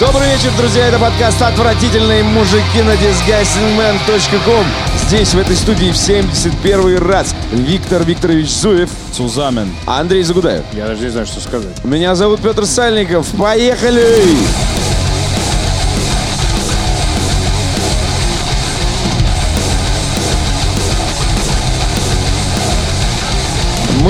Добрый вечер, друзья, это подкаст «Отвратительные мужики» на disgustingman.com Здесь, в этой студии, в 71 раз Виктор Викторович Зуев Сузамен. Андрей Загудаев Я даже не знаю, что сказать. Меня зовут Петр Сальников, поехали!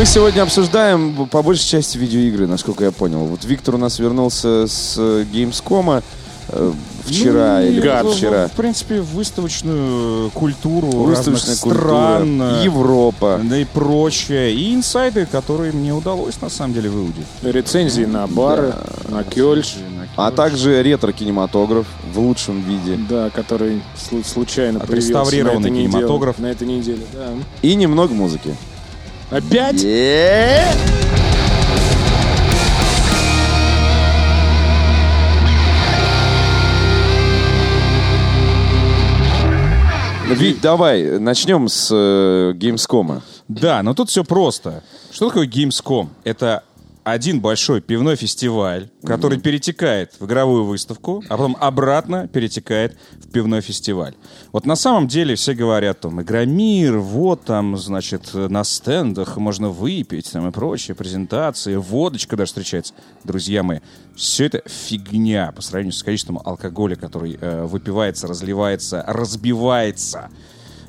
Мы сегодня обсуждаем по большей части видеоигры, насколько я понял. Вот Виктор у нас вернулся с Gamescom э, вчера Ну, или гад. вчера. В принципе, выставочную культуру Выставочная разных культура, стран, э, Европа. да и прочее. И инсайды, которые мне удалось на самом деле выудить. Рецензии на бары, на кёльш, А также ретро-кинематограф в лучшем виде. да, который слу- случайно появился Отреставрированный на этой неделе- кинематограф. на этой неделе. Да. И немного музыки. Опять? Вить, давай, начнем с э, Gamescom. Да, но тут все просто. Что такое Gamescom? Это один большой пивной фестиваль, который перетекает в игровую выставку, а потом обратно перетекает в пивной фестиваль. Вот на самом деле все говорят, там, Игромир, вот там, значит, на стендах можно выпить, там, и прочее, презентации, водочка даже встречается. Друзья мои, все это фигня по сравнению с количеством алкоголя, который э, выпивается, разливается, разбивается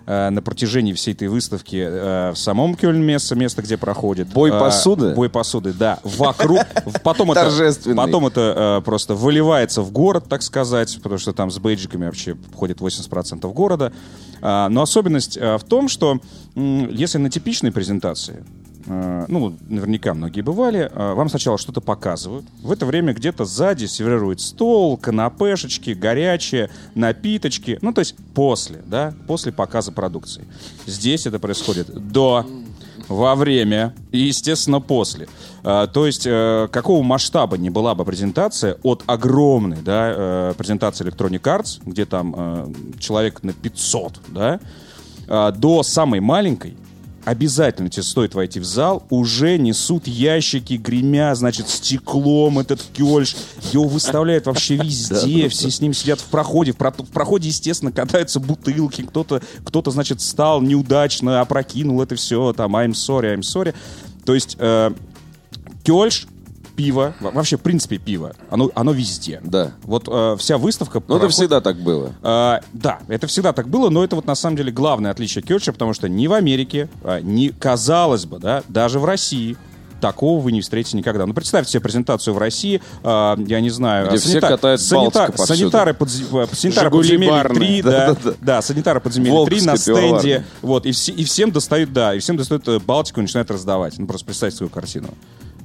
э, на протяжении всей этой выставки э, в самом Кёльн-место, место, где проходит. Бой э, посуды? Бой посуды, да. Вокруг. Потом это, потом это э, просто выливается в город, так сказать, потому что там с бейджиками вообще входит 80% города. А, но особенность э, в том, что если на типичной презентации ну, наверняка многие бывали, э, вам сначала что-то показывают. В это время где-то сзади сервирует стол, канапешечки, горячие, напиточки. Ну, то есть после, да, после показа продукции. Здесь это происходит до во время и, естественно, после. А, то есть, э, какого масштаба не была бы презентация от огромной да, э, презентации Electronic Arts, где там э, человек на 500, да, до самой маленькой, обязательно тебе стоит войти в зал, уже несут ящики, гремя, значит, стеклом этот кёльш. Его выставляют вообще везде, все с ним сидят в проходе. В, про- в проходе, естественно, катаются бутылки, кто-то, кто-то, значит, встал неудачно, опрокинул это все, там, I'm sorry, I'm sorry. То есть э, кёльш, пиво, во- вообще, в принципе, пиво, оно, оно везде. Да. Вот э, вся выставка... Ну, это всегда так было. а, да, это всегда так было, но это вот на самом деле главное отличие Кёльша, потому что ни в Америке, а, ни, казалось бы, да, даже в России такого вы не встретите никогда. Ну, представьте себе презентацию в России, а, я не знаю... Где а, все катают Балтика повсюду. санитары, подз- э, санитары подземелья барные. 3, да, да, санитары подземелья 3 на стенде, вот, и, все- и всем достают, да, и всем достают э, Балтику и начинают раздавать. Ну, просто представьте свою картину.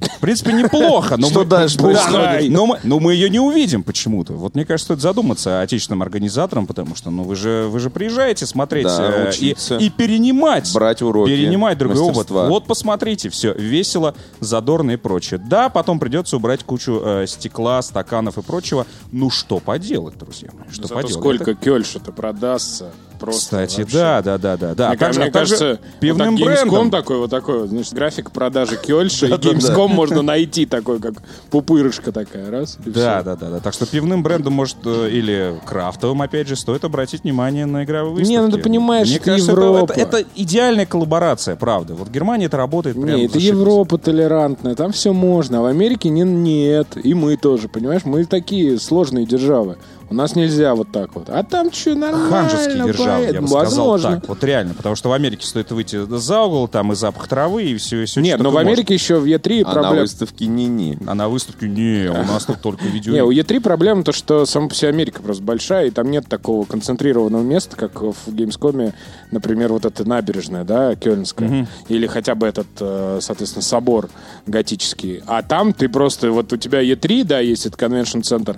В принципе, неплохо, но Что мы, дальше Да, происходит? но мы, но мы ее не увидим почему-то. Вот мне кажется, стоит задуматься отечественным организаторам, потому что, ну, вы же, вы же приезжаете смотреть Да, э, и, и перенимать. Брать уроки Перенимать другой опыт. мастерства. Вот посмотрите, все весело, задорно и прочее. Да, потом придется убрать кучу э, стекла, стаканов и прочего. Ну, что поделать, друзья мои, что Зато поделать. сколько Это- кёльша-то продастся. Просто Кстати, вообще. да, да, да, да. да. Мне, А также- мне а также кажется, пивным вот так брендом. такой, вот такой, вот, значит, график продажи кёльша, и Gamescom можно найти такой, как пупырышка такая, раз, Да, да, да, да. Так что пивным брендом, может, э, или крафтовым, опять же, стоит обратить внимание на игровые выставки. Не, ну ты понимаешь, Мне это кажется, Европа. Это, это идеальная коллаборация, правда. Вот в Германии это работает прям Не, это. Европа толерантная, там все можно, а в Америке не, нет, и мы тоже, понимаешь, мы такие сложные державы, у нас нельзя вот так вот, а там что, нормально, Ханжеские державы, я бы сказал возможно. так. Вот реально. Потому что в Америке стоит выйти за угол, там и запах травы, и все. И все Нет, но в Америке еще в Е3 А на выставке не-не. А на выставке, не, у нас тут только видео. Не, у Е3 проблема то, что сама по себе Америка просто большая, и там нет такого концентрированного места, как в Gamescom, например, вот эта набережная, да, Кёльнская, или хотя бы этот, э, соответственно, собор готический. А там ты просто, вот у тебя Е3, да, есть этот конвеншн-центр,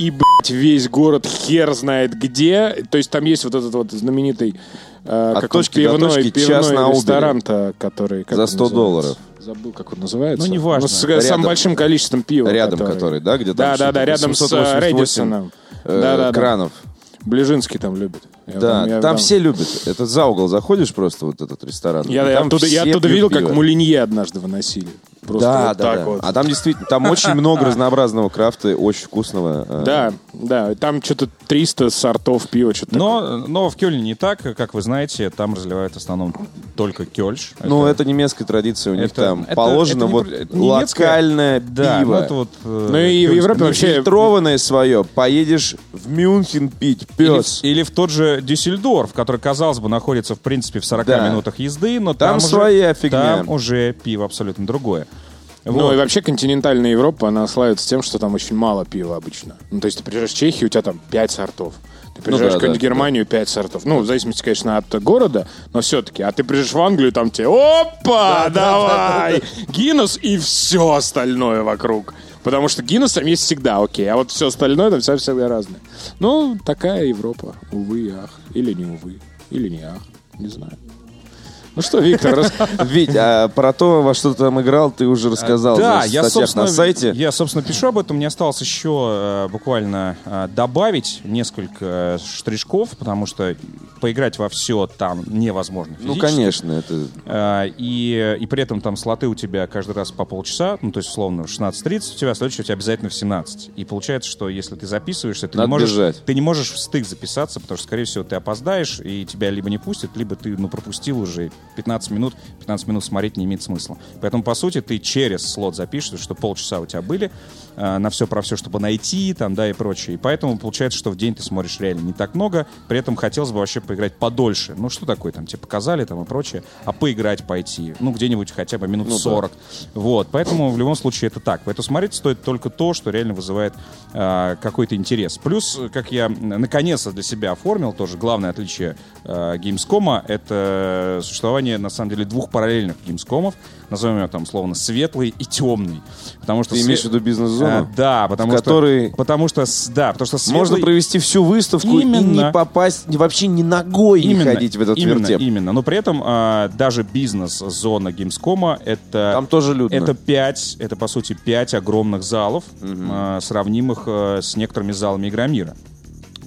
и, блядь, весь город хер знает где. То есть там есть вот этот вот знаменитый э, От как он, точки до пивной, точки пивной час на ресторан-то, который... как За он 100 называется? долларов. Забыл, как он называется. Ну, неважно. с, с Рядом. самым большим количеством пива. Рядом который, да, где там Да, да, что-то да, рядом с э, 788, Редисоном. э, Да, да, да. кранов. Ближинский там любит. Я Да, я там все любят. Это за угол заходишь просто, вот этот ресторан. Я, я там оттуда, я оттуда видел, пиво. как мулинье однажды выносили. Просто Да, вот да, так да. вот. А там действительно, там очень много разнообразного крафта, очень вкусного. э, Да, да, там что-то 300 сортов пива, что-то Но, но в Кёльне не так, как вы знаете, там разливают в основном только кёльш. Ну, это немецкая традиция, у них это- там это- положено это не вот про- это немецкое. локальное да, пиво. ну это вот... э, Ну и в. Европе вообще... Фильтрованное свое. Поедешь в Мюнхен пить, Или, пес. или в тот же Дюссельдорф, который, казалось бы, находится, в принципе, в 40 Да. минутах езды, но Там там, своя уже, фигня. Там уже пиво абсолютно другое. Ну Вот. и вообще континентальная Европа, она славится тем, что там очень мало пива обычно. Ну то есть ты приезжаешь в Чехию, у тебя там 5 сортов. Ты приезжаешь да, в какую-нибудь да, Германию, 5 сортов. Ну, в зависимости, конечно, от города, но все-таки. А ты приезжаешь в Англию, там тебе опа, давай! Гиннес и все остальное вокруг. Потому что Гиннес там есть всегда, окей, а вот все остальное там вся всегда разное. Ну, такая Европа. Увы и ах. Или не увы. Или не ах. Не знаю. Ну что, Виктор, рас- Вить, а про то, во что ты там играл, ты уже рассказал Да, в я, статьях собственно, на сайте. я, собственно, пишу об этом. Мне осталось еще э, буквально э, добавить несколько э, штришков, потому что поиграть во все там невозможно Ну, физически. конечно, это... Э, И, и при этом там слоты у тебя каждый раз по полчаса, ну, то есть, условно, в 16.30 у тебя, следующий у тебя обязательно в 17. И получается, что если ты записываешься, ты, Надо не можешь, бежать. ты не можешь в стык записаться, потому что, скорее всего, ты опоздаешь, и тебя либо не пустят, либо ты, ну, пропустил уже 15 минут, 15 минут смотреть не имеет смысла. Поэтому, по сути, ты через слот запишешь, что полчаса у тебя были на все про все, чтобы найти, там, да, и прочее. И поэтому получается, что в день ты смотришь реально не так много, при этом хотелось бы вообще поиграть подольше. Ну, что такое там, тебе показали там и прочее, а поиграть пойти, ну, где-нибудь хотя бы минут Ну, да. 40. Вот, поэтому в любом случае это так. Поэтому смотреть стоит только то, что реально вызывает э, какой-то интерес. Плюс, э, как я наконец-то для себя оформил, тоже главное отличие э, Gamescom, это существование, на самом деле, двух параллельных Gamescomов, назовем его там, словно, светлый и темный. Потому что Ты све- имеешь в виду бизнес-зону? А, да, потому в что... которой Потому что, да, потому что Можно светлый- провести всю выставку и Именно. не попасть, вообще ни ногой не ходить в этот именно, вертеп. Именно. Но при этом а, даже бизнес-зона Gamescom это... Там тоже людно. Это пять, это по сути пять огромных залов, а, сравнимых а, с некоторыми залами Игромира.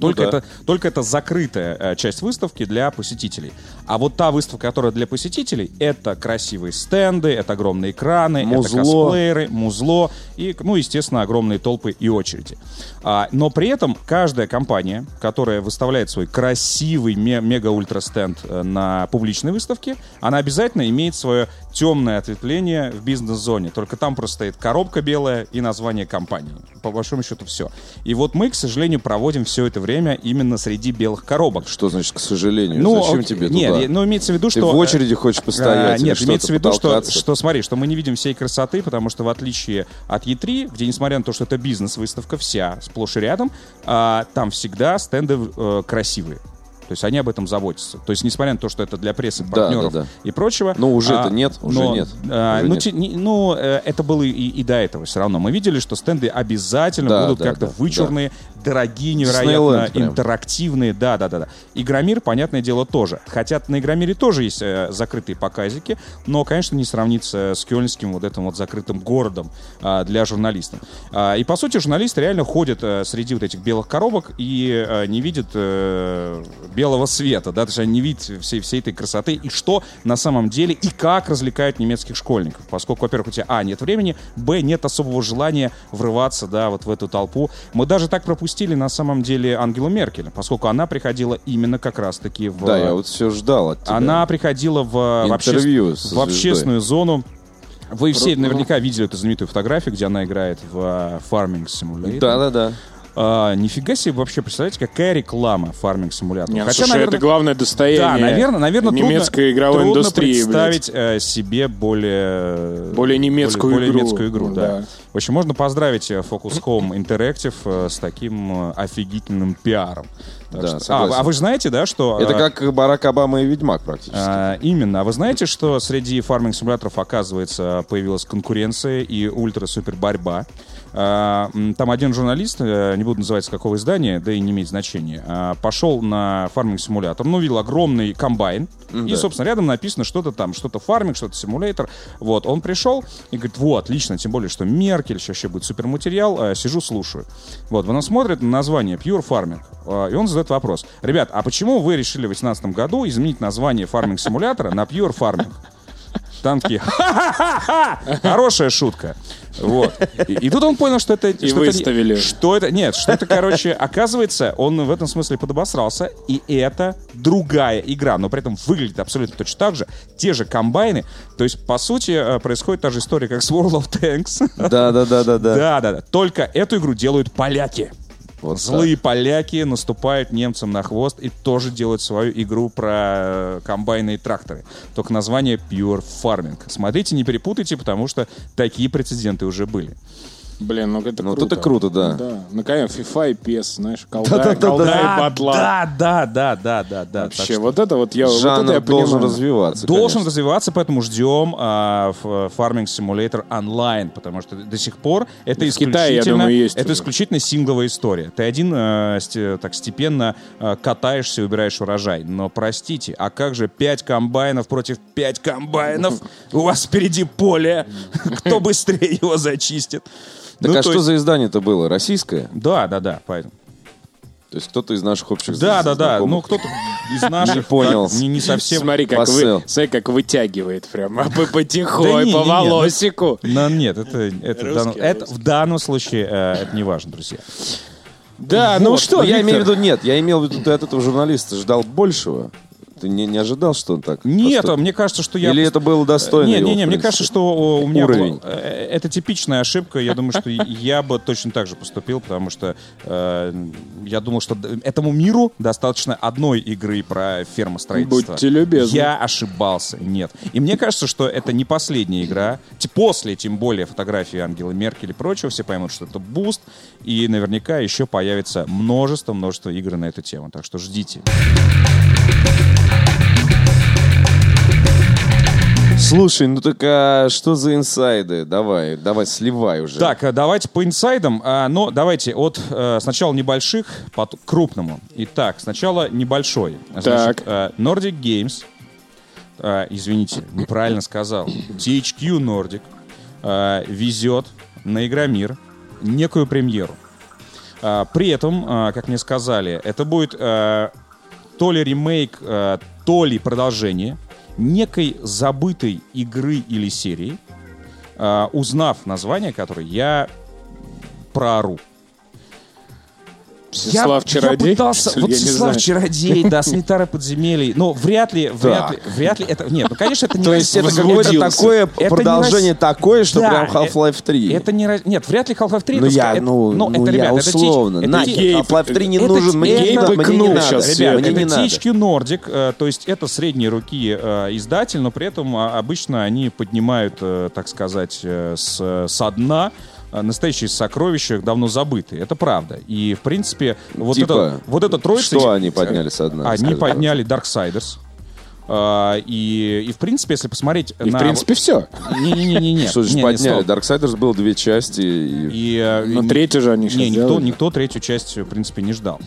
Только, Ну да. это, только это закрытая э, часть выставки для посетителей. А вот та выставка, которая для посетителей, это красивые стенды, это огромные экраны, Музло. это косплееры, музло и, ну, естественно, огромные толпы и очереди. А, но при этом каждая компания, которая выставляет свой красивый ме- мега-ультра-стенд э, на публичной выставке, она обязательно имеет свое темное ответвление в бизнес-зоне. Только там просто стоит коробка белая и название компании. По большому счету все. И вот мы, к сожалению, проводим все это время именно среди белых коробок. Что значит, к сожалению? Ну, Зачем окей, тебе Нет, туда? я- ну имеется в виду, Ты что... в очереди хочешь а, постоять или Нет, имеется в виду, что, что, смотри, что мы не видим всей красоты, потому что в отличие от E3, где, несмотря на то, что это бизнес-выставка вся, сплошь и рядом, а, там всегда стенды э, красивые. То есть они об этом заботятся. То есть, несмотря на то, что это для прессы, Да, партнеров да, да. и прочего. Ну, уже-то а, нет, уже но, нет, а, уже ну, нет. те- не- ну, э, это было и, и до этого все равно. Мы видели, что стенды обязательно Да, будут да, как-то да, вычурные, дорогие, невероятно прям. интерактивные. Да, да, да, да. Игромир, понятное дело, тоже. Хотя на Игромире тоже есть э, закрытые показики, но, конечно, не сравнится с кёльнским вот этим вот закрытым городом а, для журналистов. А, и, по сути, журналисты реально ходят э, среди вот этих белых коробок и э, не видят э, белого света, да, то есть они не видят всей, всей этой красоты и что на самом деле и как развлекают немецких школьников. Поскольку, во-первых, у тебя, а, нет времени, б, нет особого желания врываться, да, вот в эту толпу. Мы даже так пропустили на самом деле Ангелу Меркель, поскольку она приходила именно как раз-таки в... Да, я вот все ждал от тебя. Она приходила в, в, обще- в общественную зону. Вы все наверняка видели эту знаменитую фотографию, где она играет в э, Farming Simulator. Да-да-да. А, нифига себе вообще, представляете, какая реклама. Не, ну, Хотя, слушай, наверное, это главное достояние да, наверное, наверное, немецкой игровой трудно индустрии. блядь. представить э, себе более... Более немецкую более, игру. немецкую игру, да. Да. В общем, можно поздравить э, Focus Home Interactive э, с таким офигительным пиаром. Так Да, что- а, а вы знаете, да, что... Это как Барак Обама и Ведьмак практически. а, именно. А вы знаете, что среди фарминг симуляторов, оказывается, появилась конкуренция и ультра-супер борьба? А, Там один журналист, э, не буду называть с какого издания, да и не имеет значения, а, пошел на фарминг-симулятор, ну, увидел огромный комбайн, и, собственно, рядом написано что-то там, что-то фарминг, что-то симулятор. Вот, он пришел и говорит, вот, отлично, тем более, что Меркель, сейчас вообще будет суперматериал, а, сижу, слушаю. Вот, он смотрит на название Pure Farming, и он задает вопрос. Ребят, а почему вы решили в 2018 году изменить название фарминг-симулятора на Pure Farming? Ха-ха-ха-ха! Хорошая шутка. Вот. И, и тут он понял, что это... что это не- выставили. что это... Нет, что это, короче, оказывается, он в этом смысле подобосрался, и это другая игра, но при этом выглядит абсолютно точно так же. Те же комбайны. То есть, по сути, э, происходит та же история, как с World of Tanks. Да, да, да, да, да. Да, да, да. Только эту игру делают поляки. Вот Злые поляки наступают немцам на хвост и тоже делают свою игру про э, комбайны и тракторы. Только название Pure Farming. Смотрите, не перепутайте, потому что такие прецеденты уже были. Блин, ну это Ну, круто. вот это круто, да. Да. Наконец, FIFA и PES, знаешь, колдая, Да-да-да-да. колдая батла. да, да, да, да, да, да. Так Вообще, вот это вот я, вот это Жанр я должен понимаю. развиваться. Должен конечно. развиваться, поэтому ждем а, в- Farming Simulator онлайн, потому что до сих пор это В исключительно, Китае, я думаю, есть это уже. исключительно сингловая история. Ты один сте- так степенно э, катаешься и убираешь урожай. Но простите, а как же 5 комбайнов против 5 комбайнов? У вас впереди поле. Кто быстрее его зачистит? Так Ну, а то что есть- за издание-то было? Российское? Да, да, да, поэтому. То есть кто-то из наших общих Да, да, да. Ну, кто-то из наших Не понял. не, не совсем. Смотри, как, посыл. вы, смотри, как вытягивает прямо по- Да потихой, не, по ну, волосику. Нет, это, это, в данном- Русский, это в данном случае э, это не важно, друзья. Да, ну что, я имею в виду, нет, я имел в виду, ты от этого журналиста ждал большего. Ты не, не ожидал, что он так Нет, поступит? мне кажется, что я... Или это было достойно Не, его, не, не, в мне кажется, что о, у меня Уровень. было- э, это типичная ошибка. Я думаю, что я бы точно так же поступил, потому что э, я думал, что этому миру достаточно одной игры про фермостроительство. Будьте любезны. Я ошибался. Нет. И мне кажется, что это не последняя игра. После, тем более, фотографии Ангелы Меркель и прочего, все поймут, что это буст. И наверняка еще появится множество-множество игр на эту тему. Так что ждите. Слушай, ну так а что за инсайды? Давай, давай, сливай уже. Так, э, давайте по инсайдам. А, Но давайте от э, сначала небольших к крупному. Итак, сначала небольшой. Значит, Так. э, Nordic Games, э, извините, неправильно сказал, THQ Nordic э, везет на Игромир некую премьеру. А, При этом, а, как мне сказали, это будет э, то ли ремейк, э, то ли продолжение некой забытой игры или серии, а, узнав название которой, я проору. Всеслав я, Чародей? Я пытался, Что вот я Всеслав. Чародей, да, санитары подземелий. Но вряд ли, вряд ли, вряд ли это... Нет, ну, конечно, это не То есть это какое-то такое Это продолжение такое, что Да, прям э- Half-Life 3. Это не... Нет, вряд ли Half-Life 3 ну это я, ска- это- ну, ну, ну, это, я ребят, условно. это На, Half-Life 3 не это- нужен, мне это- не надо, мне не надо. щас Ребят, мне это не Nordic, э, то есть это средней руки э, издатель, но при этом а, обычно они поднимают, так сказать, с, со дна настоящие сокровища, давно забытые. Это правда. И, в принципе, вот, Типа, это, вот эта троица... Что они подняли со дна? Они Расскажи, подняли Darksiders. А, и, и, в принципе, если посмотреть И, на... в принципе, все. Не-не-не-не. Что же подняли? Darksiders было две части. И... И, э, Но и- третью же они Не, никто третью часть, в принципе, не ждал.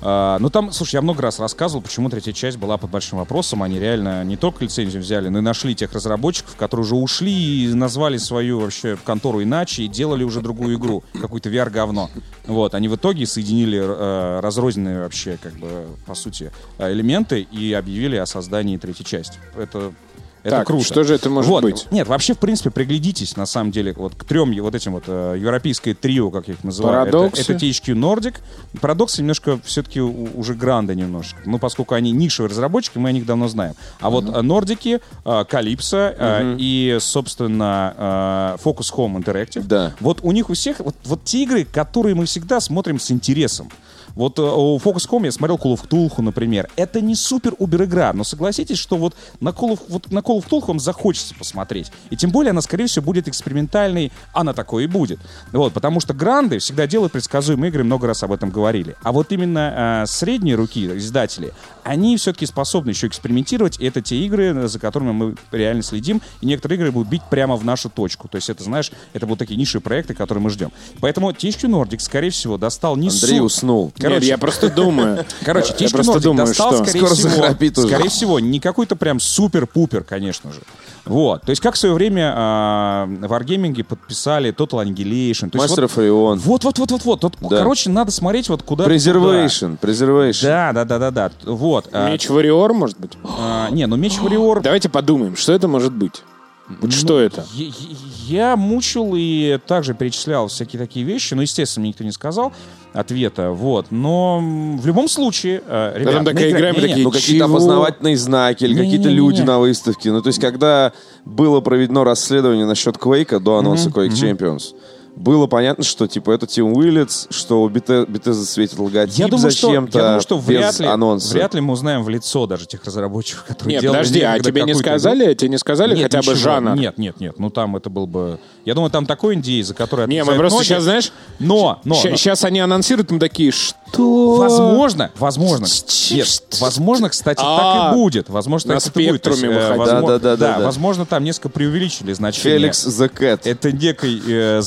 А, ну там, слушай, я много раз рассказывал, почему третья часть была под большим вопросом. Они реально не только лицензию взяли, но и нашли тех разработчиков, которые уже ушли и назвали свою вообще контору иначе и делали уже другую игру, какую-то VR-говно. Вот, они в итоге соединили э, разрозненные вообще, как бы, по сути, э, элементы и объявили о создании третьей части. Это Это Так, круто. что же это может Вот. быть? Нет, вообще, в принципе, приглядитесь, на самом деле, вот к трем вот этим вот э, европейское трио, как я их называю. Это, Парадоксы. это THQ Nordic. Парадоксы немножко все-таки уже гранды немножко. Ну, поскольку они нишевые разработчики, мы о них давно знаем. А вот э, Нордики, э, Калипсо э, и, собственно, э, Focus Home Interactive. Да. Вот у них у всех вот, вот те игры, которые мы всегда смотрим с интересом. Вот э, у Focus.com я смотрел Call of Cthulhu, например. Это не супер-убер игра, но согласитесь, что вот на Call of, вот на Call of Cthulhu вам захочется посмотреть. И тем более она, скорее всего, будет экспериментальной, она такой и будет. Вот, потому что гранды всегда делают предсказуемые игры, много раз об этом говорили. А вот именно э, средние руки, издатели, они все-таки способны еще экспериментировать, и это те игры, за которыми мы реально следим, и некоторые игры будут бить прямо в нашу точку. То есть это, знаешь, это будут такие нишевые проекты, которые мы ждем. Поэтому THQ Nordic, скорее всего, достал не Андрей су- уснул. Нет, я просто думаю. Короче, Я просто думаю, достал, что- скорее Скоро всего, захрапит уже. скорее всего, не какой-то прям супер-пупер, конечно же. Вот. То есть, как в свое время в Wargaming подписали Total Annihilation. То есть, Мастер вот, Фарион. вот, вот, вот, вот, вот. Вот, Да. Короче, надо смотреть вот куда. Preservation. Preservation. Да, да, да, да, да. Вот. а, Меч Вариор, может быть? а, не, ну меч Warrior. Давайте подумаем, что это может быть. Вот что это? Я, я- я мучил и также перечислял всякие такие вещи, но, естественно, мне никто не сказал ответа, вот. Но в любом случае, э, ребят, там такая на игра- не-не, такие, Ну, какие-то опознавательные знаки или какие-то люди на выставке. Ну, то есть, когда было проведено расследование насчет Квейка до анонса Quake Champions, было понятно, что, типа, это Тим Уиллетс, что у Bethesda светит логотип Я думаю, что, я зачем-то думаю, что без вряд ли, анонса. вряд ли мы узнаем в лицо даже тех разработчиков, которые Нет, делали подожди, а тебе не какую-то игру. сказали? Тебе не сказали Нет, хотя бы ничего. жанр? Нет, нет, нет. Ну там это был бы. Я думаю, там такой индей, за который Не, мы просто ноги. сейчас, знаешь, Но, но, но- сейчас они анонсируют, мы такие, что? Возможно, возможно. Нет, возможно, кстати, А, так и будет. Возможно, на так это и будет. Э, выходить. возможно- Да-да-да-да-да. возможно, там несколько преувеличили значение. Феликс the Cat. Это некой э,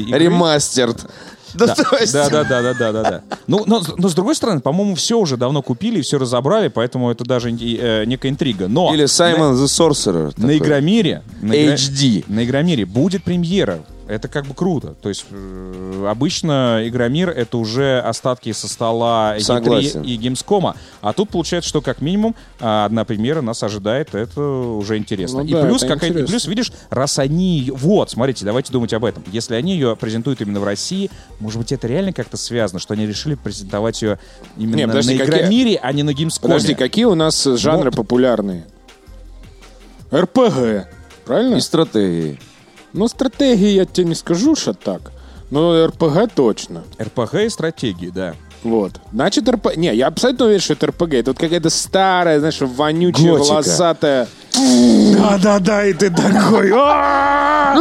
забытой игры. Ремастерд. Да, Да, да, да, да, да, да, да. Ну, но, но с другой стороны, по-моему, все уже давно купили, все разобрали, поэтому это даже э, некая интрига. Но Или Саймон the Sorcerer. на такой. Игромире, на, Игра- HD. на Игромире будет премьера. Это как бы круто. То есть э, обычно Игромир это уже остатки со стола Согласен. E3 и Геймскома. А тут получается, что как минимум а, одна премьера нас ожидает. Это уже интересно. Ну и да, плюс, это какая- и интересно. плюс, видишь, раз они... ее- Вот, смотрите, давайте думать об этом. Если они ее презентуют именно в России, может быть, это реально как-то связано, что они решили презентовать ее именно Не, подожди, на какие- Игромире, а не на Геймскоме. Подожди, какие у нас э, жанры Вот. популярные? РПГ, правильно? И стратегии. Ну, стратегии я тебе не скажу, что так. Но РПГ точно. РПГ и стратегии, да. Вот. Значит, РПГ... Не, я абсолютно уверен, что это РПГ. Это вот какая-то старая, знаешь, вонючая, Готика. волосатая... Да-да-да, и ты такой... «А!»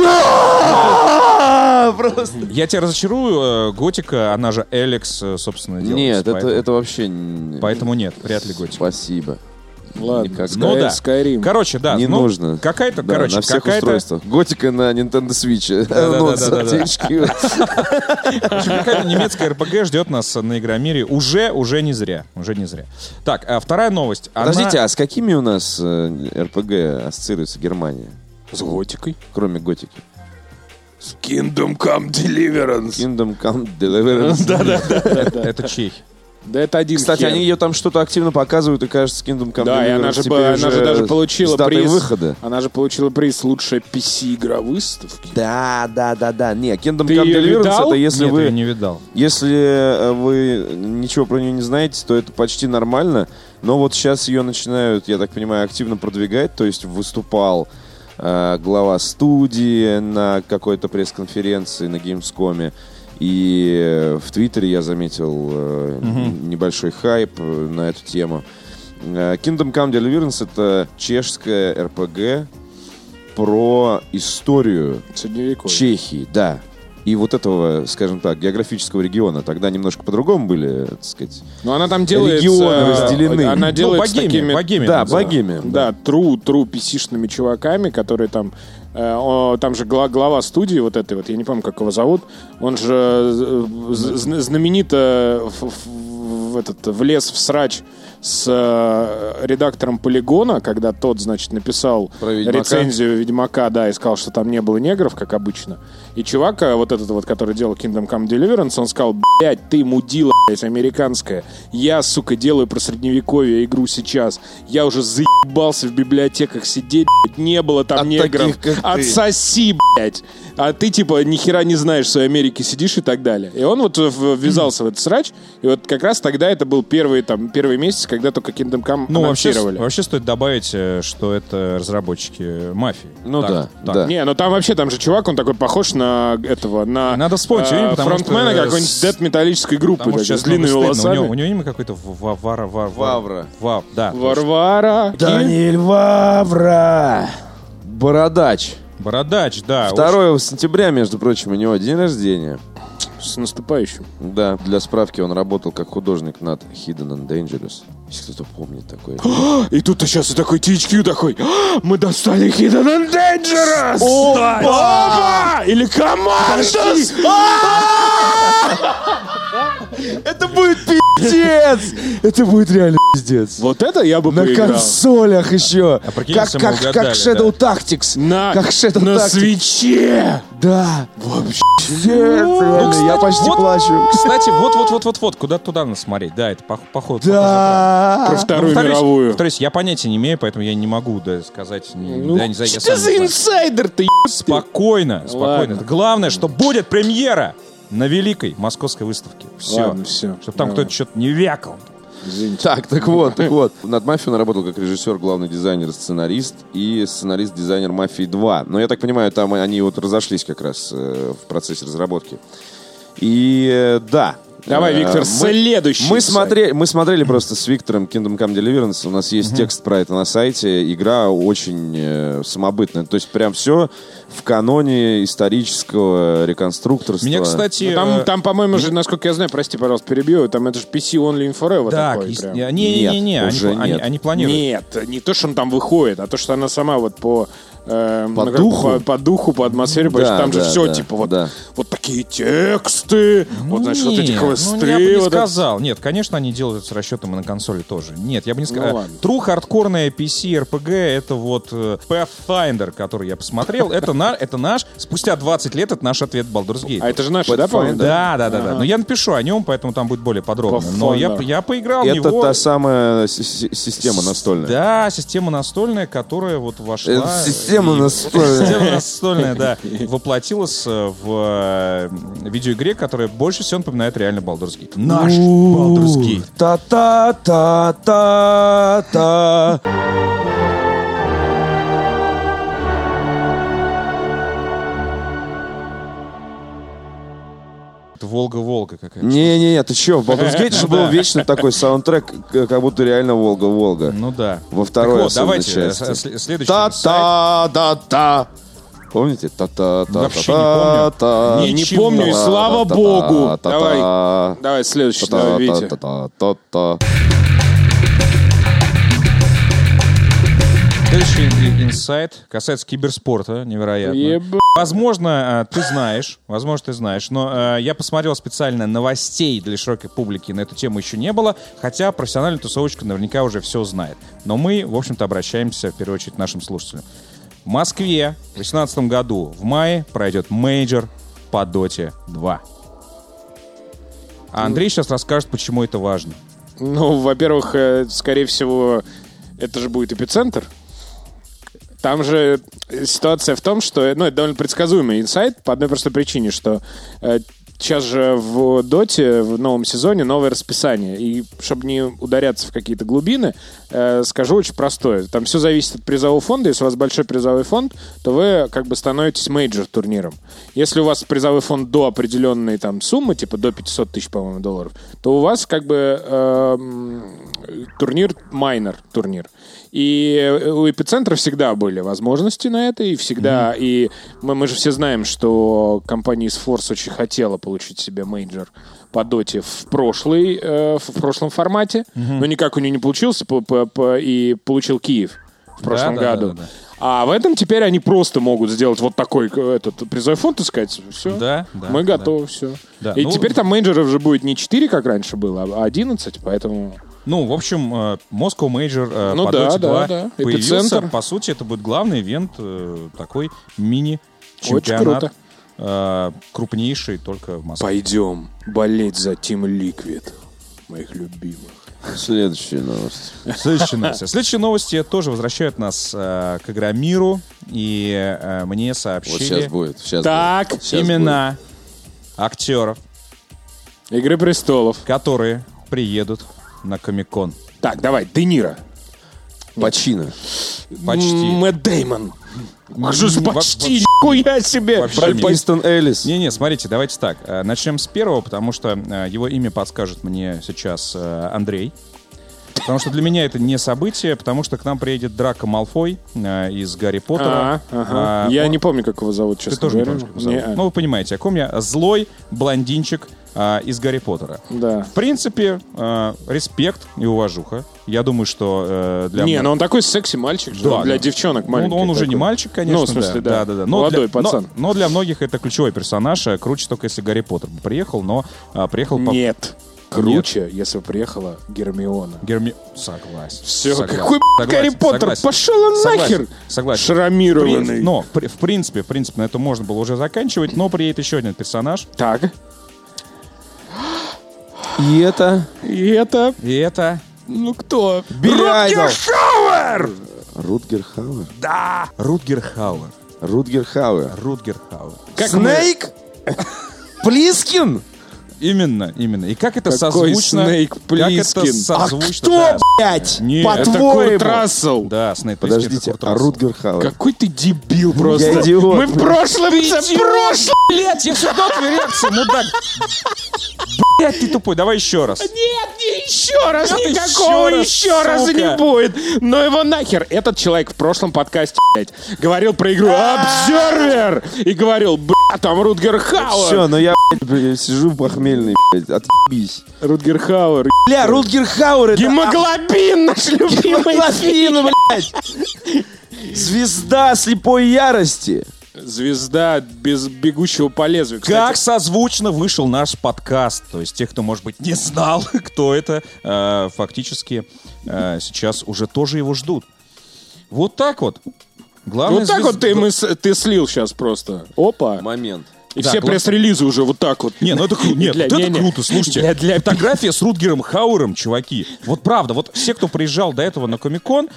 Просто. Я тебя разочарую, Готика, она же Эликс, собственно, делается. Нет, это, это вообще... не- поэтому нет, вряд ли Готика. Спасибо. Ладно. Sky- Ну да. Skyrim. Короче, да. Не ну, нужно. Какая-то, Да, короче, на всех какая-то... устройствах. Готика на Nintendo Switch. какая-то немецкая РПГ ждет нас на Игромире. Уже, уже не зря. Уже не зря. Так, а вторая новость. Подождите, а с какими у нас э, РПГ ассоциируется Германия? С готикой. Кроме Готики. С Kingdom Come Deliverance. Kingdom Come Deliverance. Да, да. Это, это чей? Да это один Кстати, хер. они ее там что-то активно показывают, и кажется, Kingdom Come Да, и Deliverance она же, теперь она же даже получила с датой приз. выхода. Она же получила приз лучшая PC-игра выставки. Да, да, да, да. Не, Kingdom Ты Come её Deliverance видал? это если Нет, вы... я не видал. Если э, вы ничего про нее не знаете, то это почти нормально. Но вот сейчас ее начинают, я так понимаю, активно продвигать. То есть выступал э, глава студии на какой-то пресс-конференции на Gamescom. И э, в Твиттере я заметил э, небольшой хайп э, на эту тему. Kingdom Come Deliverance это чешская РПГ про историю. Чехии, да. И вот этого, скажем так, географического региона. Тогда немножко по-другому были, так сказать. Но она там делается... Регионы разделены. Она Ну, делает с Богемия, такими... Богемия да, называется. богемия. Да, тру, тру писишными чуваками, которые там... э, там же гла- глава студии вот этой вот, я не помню, как его зовут, он же э, знаменито в, в- в этот, влез в срач с э, редактором Полигона, когда тот, значит, написал Ведьмака? рецензию Ведьмака, да, и сказал, что там не было негров, как обычно. И чувак, э, вот этот вот, который делал Kingdom Come Deliverance, он сказал, блядь, ты мудила, блядь, американская. Я, сука, делаю про средневековье игру сейчас. Я уже заебался в библиотеках сидеть, блядь, не было там От негров. таких, как ты. Отсоси, блядь. А ты, типа, ни хера не знаешь, в Америке сидишь и так далее. И он вот ввязался в этот срач, и вот как раз тогда это был первый, там, первый месяц, когда только Kingdom Come Ну, вообще, анонсировали. вообще стоит добавить, э, что это разработчики мафии. Ну Так, да, так. да. Не, ну там вообще, там же чувак, он такой похож на этого, на Надо вспомнить э, имя, потому фронтмена какой-нибудь с- дэт-металлической группы, Потому такой, с сейчас длинными стыдно. У него, волосами. у него имя какое-то Ва- Вара, Вар, Вавра. Вав, да. Варвара. Даниэль Вавра. Бородач. Бородач, да. 2 сентября, между прочим, у него день рождения. С наступающим. Да, для справки он работал как художник над Hidden and Dangerous. Если кто-то помнит такое. И тут сейчас и такой THQ такой, «А, мы достали Hidden and Dangerous! Опа! Или Commandos! Это будет пиздец! Это будет реально пиздец. Вот это я бы На поиграл. консолях еще. А прикинь, как, если мы как, угадали, как Shadow Tactics. На, Как Shadow на Tactics. свече! Да. Вообще. реально, кстати, я почти вот- плачу. Кстати, вот-вот-вот-вот-вот, куда туда надо смотреть. Да, это пох- поход. Да. Про вторую повторюсь, мировую. повторюсь, я понятия не имею, поэтому я не могу да, сказать. Не, Ну, да, не знаю, я что сам за инсайдер ты, Спокойно, спокойно. Ладно. Главное, что будет премьера на великой московской выставке. Все. Ладно, всё. Чтобы там кто-то что-то не вякал. Извините. Так, так вот, так вот. Над «Мафией» он работал как режиссер, главный дизайнер, сценарист и сценарист-дизайнер «Мафии 2». Но я так понимаю, там они вот разошлись как раз э, в процессе разработки. И э, да. Давай, Э, Виктор, мы- следующий Мы смотрели, мы смотрели просто с Виктором Kingdom Come Deliverance. У нас есть текст про это на сайте. Игра очень э, самобытная. То есть прям все в каноне исторического реконструкторства. Меня, кстати... Ну, Там, э, там, по-моему, же, насколько я знаю, прости, пожалуйста, перебью, там это же PC Only in Forever Так, такой ес- прям. не-не-не, Нет, они, уже они, нет. они планируют. Нет, не то, что он там выходит, а то, что она сама вот по... э, По ну, духу? По, по духу, по атмосфере, потому что Да, там же да, все, да, типа, вот, да. вот такие тексты, вот, значит, вот эти Нет, хвосты. Ну, я бы не вот это- сказал. Нет, конечно, они делают с расчетом и на консоли тоже. Нет, я бы не сказал. Ну. True хардкорная PC RPG это вот э, Pathfinder, который я посмотрел. Это, на, это наш, спустя 20 лет, это наш ответ Baldur's Gate. А это же наши, да, по-моему? Да, да, да, да. Но я напишу о нем, поэтому там будет более подробно. Но я, я поиграл в Это него. та самая си- си- система настольная. Да, система настольная, которая вот вошла. Это система и- настольная. Система настольная, да. Воплотилась э, в э, видеоигре, которая больше всего напоминает реально Baldur's Gate. Наш Baldur's Gate. Та-та-та-та-та. Это Волга-Волга какая-то. Не-не-не, ты чё, в Baldur's Gate же был вечный такой саундтрек, как будто реально Волга-Волга. Ну да. Во второй вот, давайте э, с- следующий инсайт. Та-та-та-та. Помните? Та-та-та-та-та. Вообще не помню. Не, не помню, и слава богу. Давай, давай, следующий, давай, Витя. Следующий ин- инсайт касается киберспорта, невероятно. Еба- Возможно, э, ты знаешь, возможно, ты знаешь, но э, я посмотрел специально новостей для широкой публики на эту тему еще не было, хотя профессиональная тусовочка наверняка уже все знает. Но мы, в общем-то, обращаемся в первую очередь к нашим слушателям. В Москве в 2018 году в мае пройдет мейджор по Доте 2. А Андрей сейчас расскажет, почему это важно. Ну, во-первых, э, скорее всего, это же будет эпицентр. Там же ситуация в том, что, ну, это довольно предсказуемый инсайд по одной простой причине, что э, сейчас же в Доте в новом сезоне новое расписание. И чтобы не ударяться в какие-то глубины, э, скажу очень простое. Там все зависит от призового фонда. Если у вас большой призовой фонд, то вы как бы становитесь мейджор турниром. Если у вас призовой фонд до определенной там суммы, типа до 500 тысяч, по-моему, долларов, то у вас как бы эм, турнир minor турнир. И у эпицентра всегда были возможности на это, и всегда, и мы, мы же все знаем, что компания ESforce очень хотела получить себе мейджор по доте в прошлый, э, в прошлом формате, но никак у нее не получился, по- по- по- и получил Киев в прошлом да, да, году. да, да. А в этом теперь они просто могут сделать вот такой э, этот призовой фонд и сказать, все, Да, да, мы да. готовы, все. Да, И ну- теперь там менеджеров же будет не 4, как раньше было, а 11, поэтому... Ну, в общем, э, Moscow Major э, Ну по да, Dota да, 2 да. появился. Эпицентр. По сути, это будет главный ивент, такой мини-чемпионат. Э, крупнейший только в Москве. Пойдем болеть за Team Liquid, моих любимых. Следующая новость. Следующие новости. Следующие новости тоже возвращают нас э, к Игромиру. И э, мне Вот сообщили сейчас будет. Сейчас Так, будет, сейчас имена актеров, Игры престолов. которые приедут на Комик-кон? Так, давай, Де Ниро. Почина. Почти. Мэтт Деймон. М, почти, нихуя себе. Пристон Эллис. Не-не, смотрите, давайте так. Э, Начнем с первого, потому что э, его имя подскажет мне сейчас э, Андрей. Потому что для меня это не событие, потому что к нам приедет Драко Малфой э, из Гарри Поттера. А, ага. А, Я он- не помню, как его зовут, Ты честно тоже не говоря. помнишь, как его зовут? Не, а. Ну, вы понимаете, о ком я. Злой блондинчик а, из Гарри Поттера. Да. В принципе, э, респект и уважуха. Я думаю, что э, для... Не, мно- ну он такой секси-мальчик, Да, для да. девчонок Ну, маленький. он уже не такой. мальчик, конечно. Ну, в смысле, да. Но Молодой для, но- пацан. Но, для многих это ключевой персонаж. а Круче только если Гарри Поттер приехал, но а, приехал по... Нет. Круче, если бы приехала Гермиона. Герми... Согласен. Все, Согласен. какой Согласен, Гарри Поттер? согласен. Пошел он Согласен, нахер! Согласен. Шрамированный. Но, при- в принципе, в принципе, на это можно было уже заканчивать, но приедет еще один персонаж. Так, И это и это... И это... Ну кто? Билли Айдол. Хауэр! Рутгер Хауэр. Да! Рутгер Хауэр. Рутгер Хауэр. Рутгер Хауэр. Как Снейк? Плискин? Именно, именно. И как это Какой созвучно... Снейк Как это Плискин? созвучно... А Кто, да. блядь? Нет, Это Курт По-твоему? Рассел. Да, Снейп Плискин Подождите, а. Рутгер Хауэр? Какой ты дебил просто. идиот, Мы в блядь. прошлом... это прошлом. Блять, я всегда твою реакцию, мудак. Блять, ты тупой, давай еще раз. Нет, не еще раз, Нет, никакого еще раз, еще раз сука. не будет. Но его нахер. Этот человек в прошлом подкасте, блядь, говорил про игру Observer и говорил, бля, там Рутгер Хауэр. Все, но я блядь, сижу похмельный, блядь, отъебись. Рутгер Хауэр. Бля, Рутгер Хауэр это Гемоглобин наш любимый. Гемоглобин, блядь. Звезда слепой ярости. Звезда без бегущего по лезвию. Кстати, Как созвучно вышел наш подкаст. То есть тех, кто, может быть, не знал, кто это, э, фактически э, сейчас уже тоже его ждут. Вот так вот. Главное, Вот так звезд- вот ты, мы ты слил сейчас просто. Опа. Момент. И Да, все гла- пресс-релизы уже вот так вот. Не, ну это круто. Нет, Для- вот это не-не. круто, слушайте. Для- для- Фотография с Рутгером Хауэром, чуваки. Вот правда, вот все, кто приезжал до этого на Комик-кон,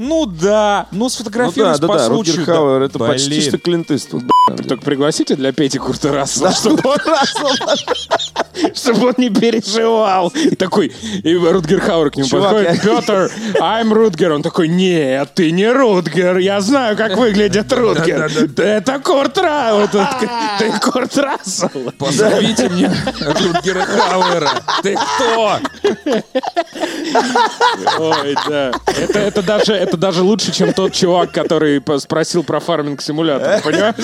ну да, ну Ну да, по да, случаю. Рутгер Хауэр это Блин. почти что Клинт Иствуд. Только пригласите для Пети Курта Рассела, чтобы он, чтобы он не переживал. Такой, и Рутгер Хауэр к нему подходит. Петр, I'm Рутгер. Он такой, нет, ты не Рутгер. Я знаю, как выглядит Рутгер. Это Курт Рассел. Ты Курт Рассел. Позовите мне Рутгера Хауэра. Ты кто? Ой, да. Это, даже, это даже лучше, чем тот чувак, который спросил про фарминг-симулятор. Понимаешь?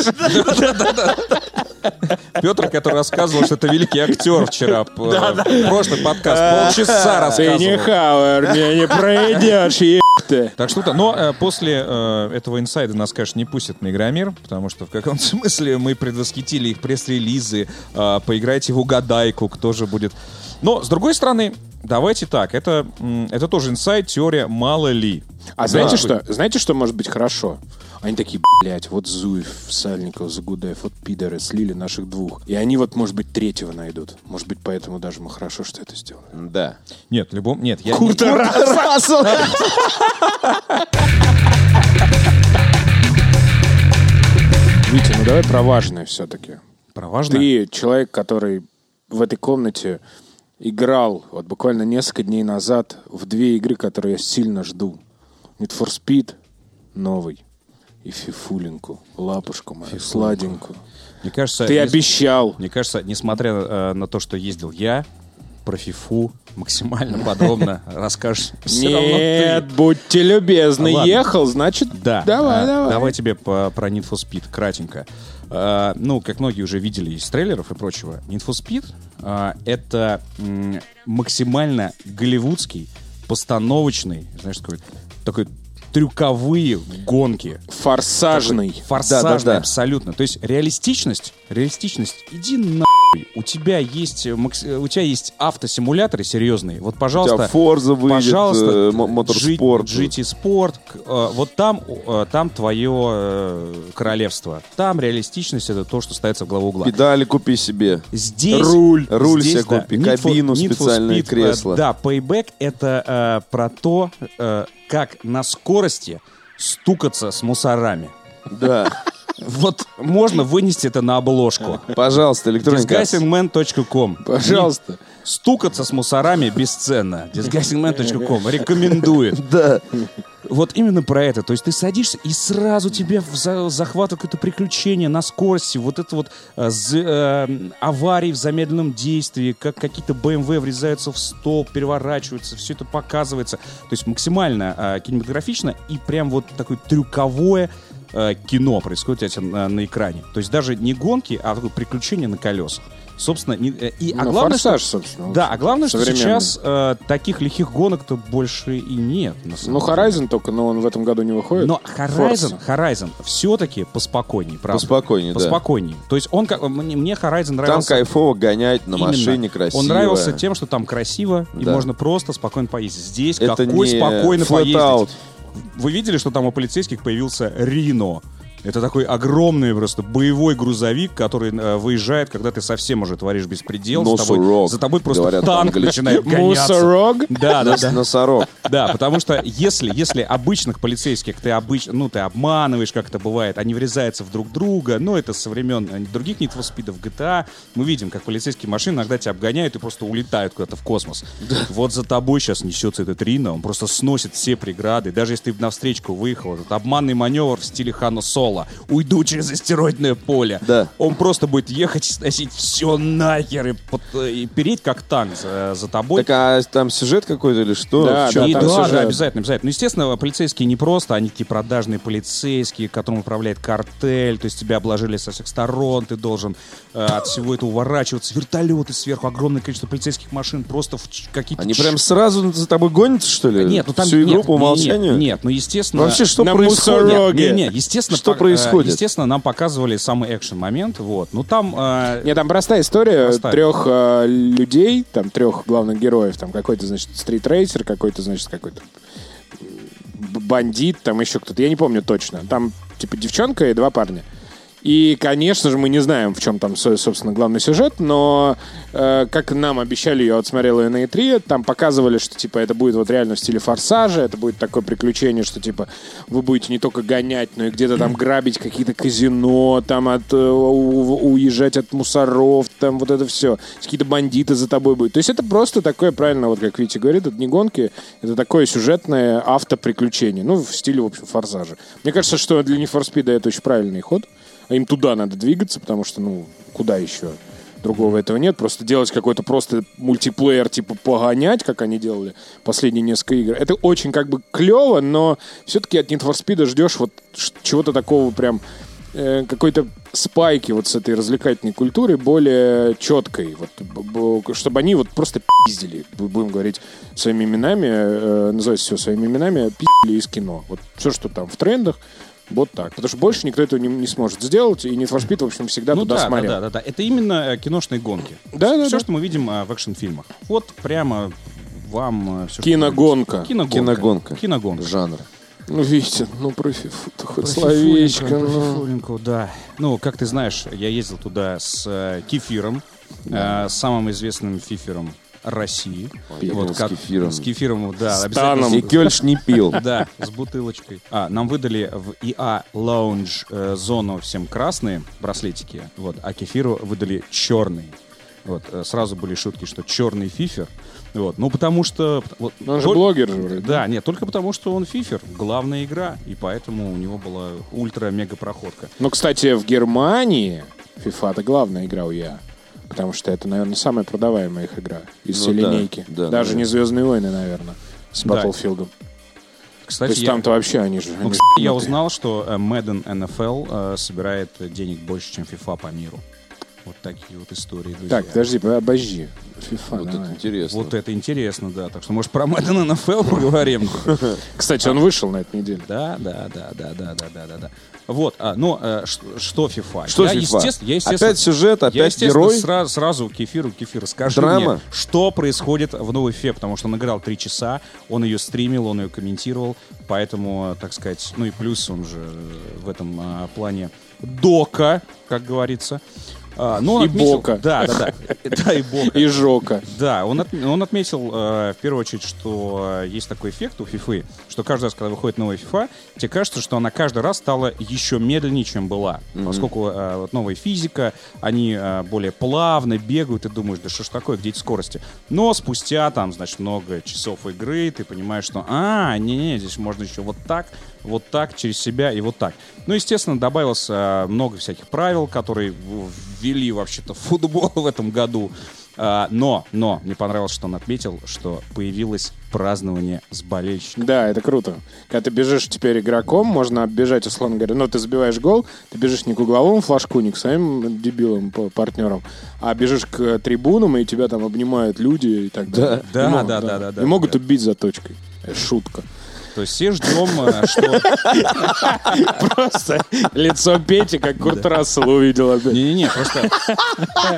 Петр, который рассказывал, что это великий актер вчера. Прошлый подкаст. Полчаса Ты не рассказывал. Хауэр, не, не пройдешь, еб Так что, да, но э, после э, этого инсайда нас, конечно, не пустят на Игромир, потому что в каком-то смысле мы предвосхитили их пресс-релизы, э, поиграйте в угадайку, кто же будет. Но, с другой стороны, давайте так, это, это тоже инсайд, теория мало ли. А знаете Да. что? Знаете, что может быть хорошо? Они такие, блядь, вот Зуев, Сальников, Загудаев, вот пидоры слили наших двух. И они вот, может быть, третьего найдут. Может быть, поэтому даже мы хорошо, что это сделали. Да. Нет, любом... Нет, я... Курта Рассел. Витя, ну давай про важное все-таки. Про важное? Ты человек, который в этой комнате играл вот буквально несколько дней назад в две игры, которые я сильно жду. Need for Speed новый и Фифулинку, лапушку мою, сладенькую. Мне кажется... Ты не- обещал. Мне кажется, несмотря э, на то, что ездил я, про фифу максимально подробно расскажешь. Нет, будьте любезны. Ехал, значит, Да. давай, а, давай. Давай тебе про Need for Speed кратенько. А, ну, как многие уже видели из трейлеров и прочего, Need for Speed это максимально голливудский, постановочный, знаешь, такой трюковые гонки. Форсажный. Форсажный Да-да-да. абсолютно. То есть реалистичность, реалистичность, иди нахуй. У тебя есть, э, э, у тебя есть автосимуляторы серьезные. Вот, У пожалуйста, тебя Форза выйдет, пожалуйста, э, мо- моторспорт. GT Sport, э, вот там, э, там твое э, королевство. Там реалистичность это то, что ставится в главу угла. Педали купи себе. Здесь Руль. Руль здесь, себе да, купи, Need for- кабину, Need for специальное Speed, э, кресло. Да, Payback это э, про то, э, как на скорости стукаться с мусорами. Да. Вот можно вынести это на обложку. Пожалуйста, Arts. Disguisingman.com Пожалуйста. Стукаться с мусорами бесценно. Disguisingman.com рекомендует. Да. Вот именно про это. То есть ты садишься, и сразу тебе за- захватывает какое-то приключение на скорости. Вот это вот э, з- э, аварии в замедленном действии, как какие-то BMW врезаются в столб, переворачиваются, все это показывается. То есть максимально э, кинематографично и прям вот такое трюковое э, кино происходит у тебя на, на экране. То есть даже не гонки, а такое приключение на колесах. Собственно, не- э, и, а Ну, главное, «Форсаж», что, собственно, да, а главное, что сейчас э, таких лихих гонок-то больше и нет. на самом Ну. Horizon только, но он в этом году не выходит. Но Horizon, Forza. Horizon все-таки поспокойнее, правда? Поспокойнее, да. Поспокойнее. То есть он, как- мне, мне Horizon Там нравился... кайфово гонять на именно. машине красиво. Он нравился тем, что там красиво, и Да. можно просто спокойно поездить. Здесь Это какой не спокойно flat поездить. out. Вы видели, что там у полицейских появился Рино? Это такой огромный просто боевой грузовик, который э, выезжает, когда ты совсем уже творишь беспредел. За тобой, Носорог, за тобой просто говорят танк по-английски. начинает гоняться. Мусорог? Да, да, да. Носорог. Да, потому что если, если обычных полицейских ты обычно, ну, ты обманываешь, как это бывает, они врезаются в друг друга, ну, это со времен э, других Need for Speed, GTA, мы видим, как полицейские машины иногда тебя обгоняют и просто улетают куда-то в космос. Вот за тобой сейчас несется этот Рино, он просто сносит все преграды, даже если ты на встречку выехал, этот обманный маневр в стиле Хана Соло, уйду через астероидное поле, Да. он просто будет ехать и сносить все нахер и, под- и переть как танк за, за тобой. Так а там сюжет какой-то или что? Да, да, И там да, да, обязательно, обязательно. Ну, естественно, полицейские не просто, они такие продажные полицейские, которым управляет картель, то есть тебя обложили со всех сторон, ты должен э, от всего этого уворачиваться. Вертолеты сверху, огромное количество полицейских машин, просто какие-то... Они прям сразу за тобой гонятся, что ли? Нет, ну там... Всю игру нет, по умолчанию? Нет, нет, ну, естественно... Вообще, что На происходит? мусороге. Не, не, естественно, Что по- э, происходит? Естественно, нам показывали самый экшен момент, вот. Ну там... э, Нет, там простая история Простая. трех э, людей, там трех главных героев, там какой-то, значит, стритрейсер, какой-то, значит, какой-то бандит, там еще кто-то, я не помню точно. Там, типа, девчонка и два парня. И, конечно же, мы не знаем, в чем там, со- собственно, главный сюжет, но э, как нам обещали, я вот смотрел ее на E3, там показывали, что, типа, это будет вот реально в стиле форсажа, это будет такое приключение, что, типа, вы будете не только гонять, но и где-то там грабить какие-то казино, там от, э, у- уезжать от мусоров, там вот это все. Какие-то бандиты за тобой будут. То есть это просто такое, правильно, вот как Витя говорит, это не гонки, это такое сюжетное автоприключение. Ну, в стиле, в общем, форсажа. Мне кажется, что для Need for Speed это очень правильный ход. А им туда надо двигаться, потому что, ну, куда еще? Другого этого нет. Просто делать какой-то просто мультиплеер, типа погонять, как они делали последние несколько игр. Это очень как бы клево, но все-таки от Need for Speed ждешь вот чего-то такого прям э, какой-то спайки вот с этой развлекательной культуры более четкой, вот, чтобы они вот просто пиздили, бу- будем говорить своими именами, э, называть все своими именами, пиздили из кино. Вот все, что там в трендах, вот так. Потому что больше никто этого не, не сможет сделать, и Need for Speed, в общем, всегда Ну туда да, да, смотрел. да, да, да. Это именно э, киношные гонки. Да, да, Все, да. что мы видим э, в экшн-фильмах. Вот прямо вам э, все, Киногонка. Киногонка. Киногонка. Киногонка. Жанр. Ну, Витя, ну про фифу-то хоть словечко. Ну. Да. Ну, как ты знаешь, я ездил туда с э, кефиром, э, самым известным фифером России. я думал, с кефиром. С кефиром, да. С обязательно Таном. И Кёльш не пил. Да, с бутылочкой. А, нам выдали в ИА Lounge э, зону всем красные браслетики, вот, а кефиру выдали черный. Вот, э, сразу были шутки, что черный фифер. Вот, ну, потому что... Вот, Он же толь- блогер же вроде. Да, нет, только потому, что он фифер, главная игра, и поэтому у него была ультра-мега проходка. Ну, кстати, в Германии FIFA это главная игра у ЯА. Потому что это, наверное, самая продаваемая их игра из Ну всей да, линейки. да, Даже наверное. не Звездные войны, наверное, с Да. Battlefield. Кстати, То есть я, там-то вообще они же. ну, они кстати, я узнал, что э, Madden NFL э, собирает денег больше, чем FIFA по миру. Вот такие вот истории, друзья. Так, подожди, обожди. FIFA, Вот это давай. интересно. Вот это интересно, да. Так что, может, про Madden NFL поговорим? Кстати, он вышел на этой неделе. Да, да, да, да, да, да, да, да, да. Вот, а, ну, э, что FIFA? Что я, FIFA? естественно- я, естественно, Опять сюжет, я, опять естественно, герой. сразу, сразу кефиру, кефир, скажи Драма? мне, что происходит в новой фе, потому что он играл три часа, он ее стримил, он ее комментировал, поэтому, так сказать, ну и плюс он же э, в этом э, плане дока, как говорится. А, но он И отметил- Бока. Да, да, да. Да, и Бока. И Жока. Да, он, от- он отметил э, в первую очередь, что э, есть такой эффект у FIFA, что каждый раз, когда выходит новая FIFA, тебе кажется, что она каждый раз стала еще медленнее, чем была. Поскольку э, вот новая физика, они э, более плавно бегают, и думаешь, да что ж такое, где эти скорости? Но спустя там, значит, много часов игры, ты понимаешь, что, а, не-не, здесь можно еще вот так, вот так, через себя и вот так. Ну, естественно, добавилось э, много всяких правил, которые ввели вообще-то в футбол в этом году. А, но, но, мне понравилось, что он отметил, что появилось празднование с болельщиками. Да, это круто. Когда ты бежишь теперь игроком, можно оббежать, условно говоря, ну, ты забиваешь гол, ты бежишь не к угловому флажку, не к своим дебилам, партнерам, а бежишь к трибунам, и тебя там обнимают люди и так далее. Да, могут, да, да, да, да, И могут да. убить за точкой. Э, Шутка. То есть все ждем, э, что... Просто лицо Пети, как Курт Рассел увидел. Не-не-не, просто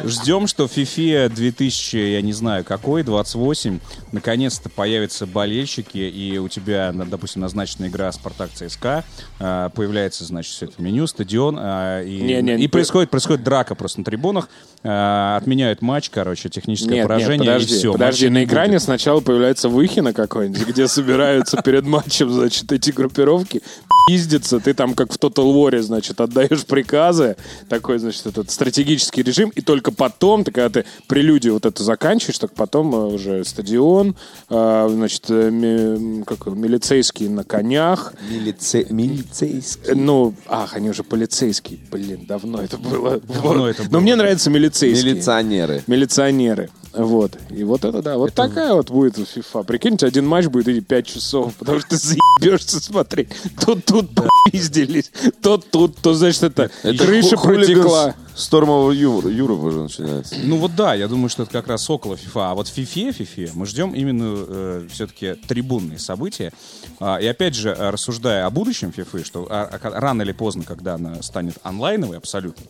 ждем, что FIFA 2000, я не знаю какой, 28, наконец-то появятся болельщики, и у тебя, допустим, назначена игра Спартак ЦСКА, э, появляется, значит, все это меню, стадион, э, и, происходит, происходит драка просто на трибунах, отменяют матч, короче, техническое поражение, подожди, и все. подожди, на экране сначала появляется Выхина какой-нибудь, где собираются перед матчем, значит, эти группировки, пиздятся, ты там как в Total War, значит, отдаешь приказы, такой, значит, этот стратегический режим, и только потом, ты, когда ты прелюдию вот эту заканчиваешь, так потом э, уже стадион, э, значит, э, ми- как милицейские на конях, Милице... Милицейский. Э, Ну, ах, они уже полицейские. Блин, давно это было. Давно Вот. это Но было. мне нравятся милицейские. Милиционеры. Милиционеры. Вот. И вот это да. Вот такая вот будет FIFA. Прикиньте, один матч будет идти 5 часов, потому что ты заебешься смотреть. Тут тут попиздились, то тут, то, значит, это, крыша ху- хулиганс протекла. Стормового Юра, Юра уже начинается. Ну вот да, я думаю, что это как раз около FIFA. А вот в FIFA, FIFA мы ждем именно все-таки трибунные события. А, и опять же, а, рассуждая о будущем FIFA, что а, а, рано или поздно, когда она станет онлайновой абсолютно,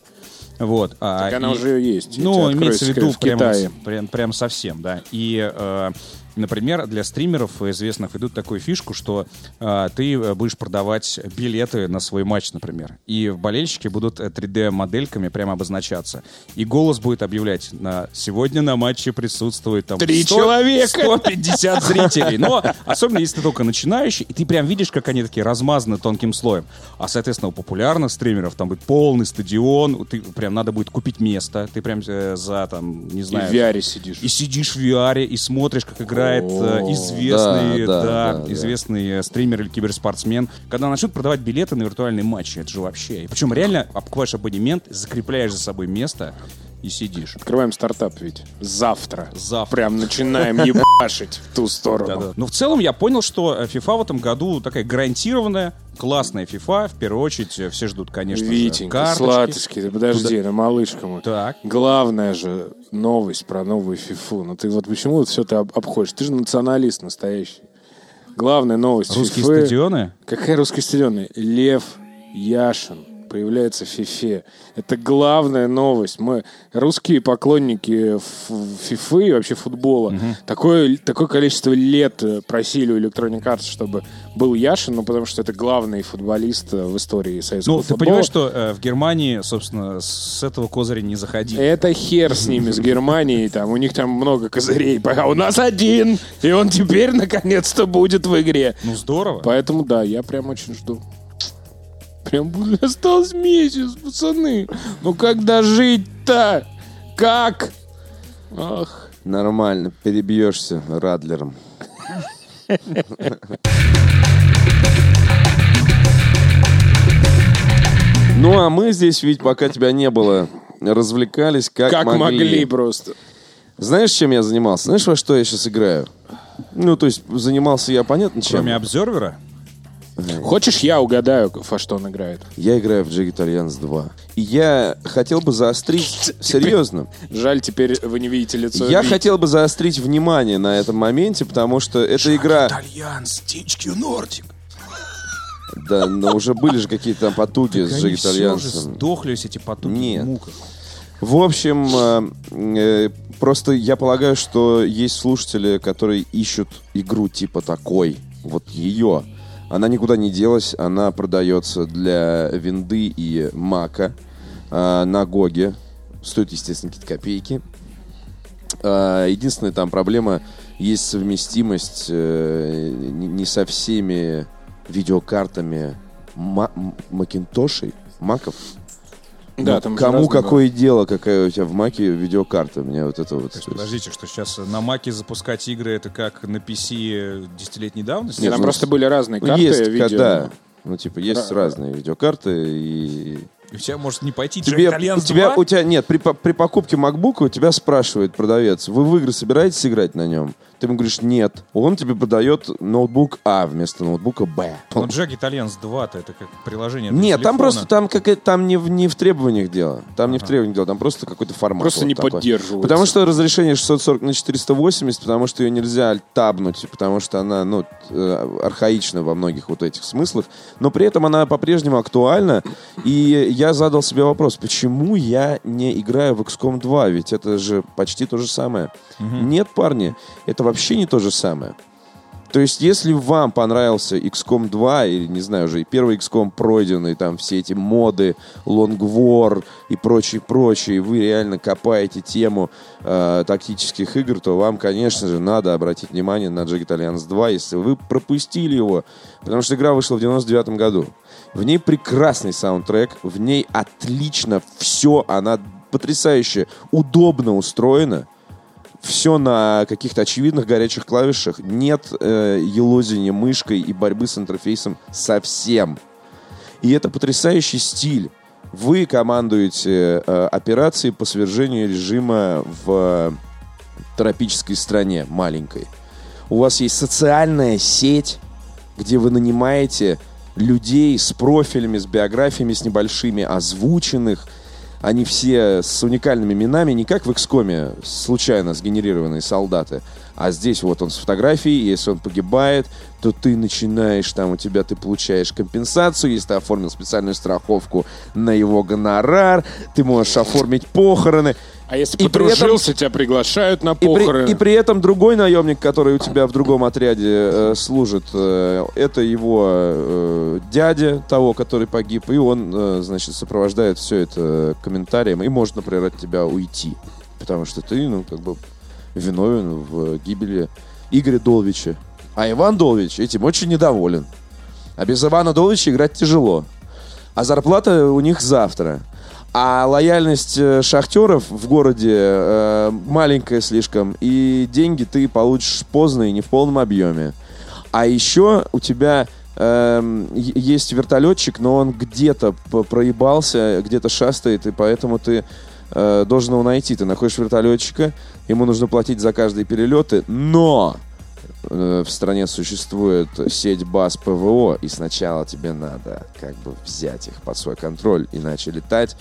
вот. а, Так она и- уже есть. Ну, имеется в виду в прям, Китае. прям, прям совсем, да. И, э, например, для стримеров известных идут такую фишку, что э, ты э, будешь продавать билеты на свой матч, например. И болельщики будут э, 3D-модельками прямо обозначаться. И голос будет объявлять, на, сегодня на матче присутствует там Три 100 человека. 150 зрителей. Но особенно если ты только начинающий, и ты прям видишь, как они такие размазаны тонким слоем. А, соответственно, у популярных стримеров там будет полный стадион, ты прям надо будет купить место, ты прям э, за там, не И знаю... в VR сидишь. И сидишь в VR и смотришь, как играет э, О, известный, да, да, да, да, да. известный э, стример или киберспортсмен. Когда начнут продавать билеты на виртуальные матчи, это же вообще. И причем реально покупаешь абонемент, закрепляешь за собой место и сидишь. Открываем стартап ведь. Завтра. Завтра. Прям начинаем ебашить в ту сторону. Да-да. Но в целом я понял, что э, FIFA в этом году такая гарантированная, классная FIFA. В первую очередь э, все ждут, конечно же, Витенька, карточки. сладкий, ты подожди, ну малышка мой. Так. Главная же новость про новую фифу. Ну ты вот почему вот все об- обходишь? Ты же националист настоящий. Главная новость Русские фифы. стадионы? Какая русские стадионы? Лев Яшин появляется фифе. Это главная новость. Мы русские поклонники фифы и вообще футбола. Такое, такое количество лет э, просили у Electronic Arts, чтобы был Яшин, ну потому что это главный футболист э, в истории советского Ну, ты футбола. понимаешь, что э, в Германии, собственно, с этого козыря не заходили. Это хер с ними, с Германией. Там, у них там много козырей. А у нас один. И он теперь наконец-то будет в игре. Ну, здорово. Поэтому да, я прям очень жду. Прям осталось месяц, пацаны. Ну как дожить-то? Как? Ах. Нормально, перебьешься Радлером. Ну, а мы здесь, ведь пока тебя не было, развлекались как, Как могли. просто. Знаешь, чем я занимался? Знаешь, во что я сейчас играю? Ну, то есть, занимался я, понятно, чем. Кроме обзервера? Хочешь, я угадаю, во что он играет? Я играю в Jagged Alliance 2. И я хотел бы заострить... Серьезно. Жаль, теперь вы не видите лицо. Я хотел бы заострить внимание на этом моменте, потому что эта игра... Итальянс, THQ Nordic. Да, но уже были же какие-то там потуги с Они Jagged все же Alliance. сдохли все эти потуги Нет. В общем, э, э, просто я полагаю, что есть слушатели, которые ищут игру типа такой, вот ее. Она никуда не делась, она продается для винды и мака э, на Гоге. Стоит, естественно, какие-то копейки. А, Единственная там проблема, есть совместимость э, не со всеми видеокартами Макинтошей, Маков. Да, Ну, там кому какое дело, какая у тебя в Маке видеокарта? Меня вот это вот... Подождите, что сейчас на Маке запускать игры, это как на PC десятилетней давности? Нет, там ну, просто были разные Ну, карты, есть, видео. да. Ну, типа, есть Ра- разные видеокарты, и И у тебя может не пойти Тебе, у тебя, 2? у тебя нет, при, при покупке MacBook у тебя спрашивает продавец, вы в игры собираетесь играть на нем? Ты ему говоришь, нет. Он тебе продает ноутбук А вместо ноутбука Б. Ну, Jack Italians 2-то это как приложение для Нет, там телефона. просто там, как, там не, в, не в требованиях дело. Там не в требованиях дело, там просто какой-то формат. Просто вот не такой. поддерживается. Потому что разрешение 640 на 480, потому что ее нельзя табнуть, потому что она, ну, э, архаична во многих вот этих смыслах. Но при этом она по-прежнему актуальна. И я задал себе вопрос, почему я не играю в XCOM 2? Ведь это же почти то же самое. Нет, парни, это вообще не то же самое. То есть, если вам понравился XCOM 2, или, не знаю, уже и первый XCOM пройденный, там все эти моды, Long War и прочее, прочее, вы реально копаете тему э, тактических игр, то вам, конечно же, надо обратить внимание на Jagged Alliance 2, если вы пропустили его, потому что игра вышла в 99 году. В ней прекрасный саундтрек, в ней отлично все, она потрясающе удобно устроена, все на каких-то очевидных горячих клавишах. Нет э, елозения мышкой и борьбы с интерфейсом совсем. И это потрясающий стиль. Вы командуете э, операцией по свержению режима в тропической стране маленькой. У вас есть социальная сеть, где вы нанимаете людей с профилями, с биографиями, с небольшими, озвученных. Они все с уникальными именами, не как в XCOM случайно сгенерированные солдаты, а здесь вот он с фотографией, если он погибает, то ты начинаешь, там у тебя ты получаешь компенсацию, если ты оформил специальную страховку на его гонорар, ты можешь оформить похороны. А если И при этом- подружился, тебя приглашают на И при, похороны. и при этом другой наемник, который у тебя в другом отряде э, служит, э, это его э, дядя того, который погиб, и он, э, значит, сопровождает все это комментарием и может, например, от тебя уйти, потому что ты, ну, как бы виновен в гибели Игоря Долвича. А Иван Долвич этим очень недоволен. А без Ивана Долвича играть тяжело. А зарплата у них завтра. А лояльность э, шахтеров в городе э, маленькая слишком, и деньги ты получишь поздно и не в полном объеме. А еще у тебя е- есть вертолетчик, но он где-то проебался, где-то шастает, и поэтому ты э, должен его найти. Ты находишь вертолетчика, ему нужно платить за каждые перелеты, но э, в стране существует сеть баз ПВО, и сначала тебе надо как бы взять их под свой контроль, иначе летать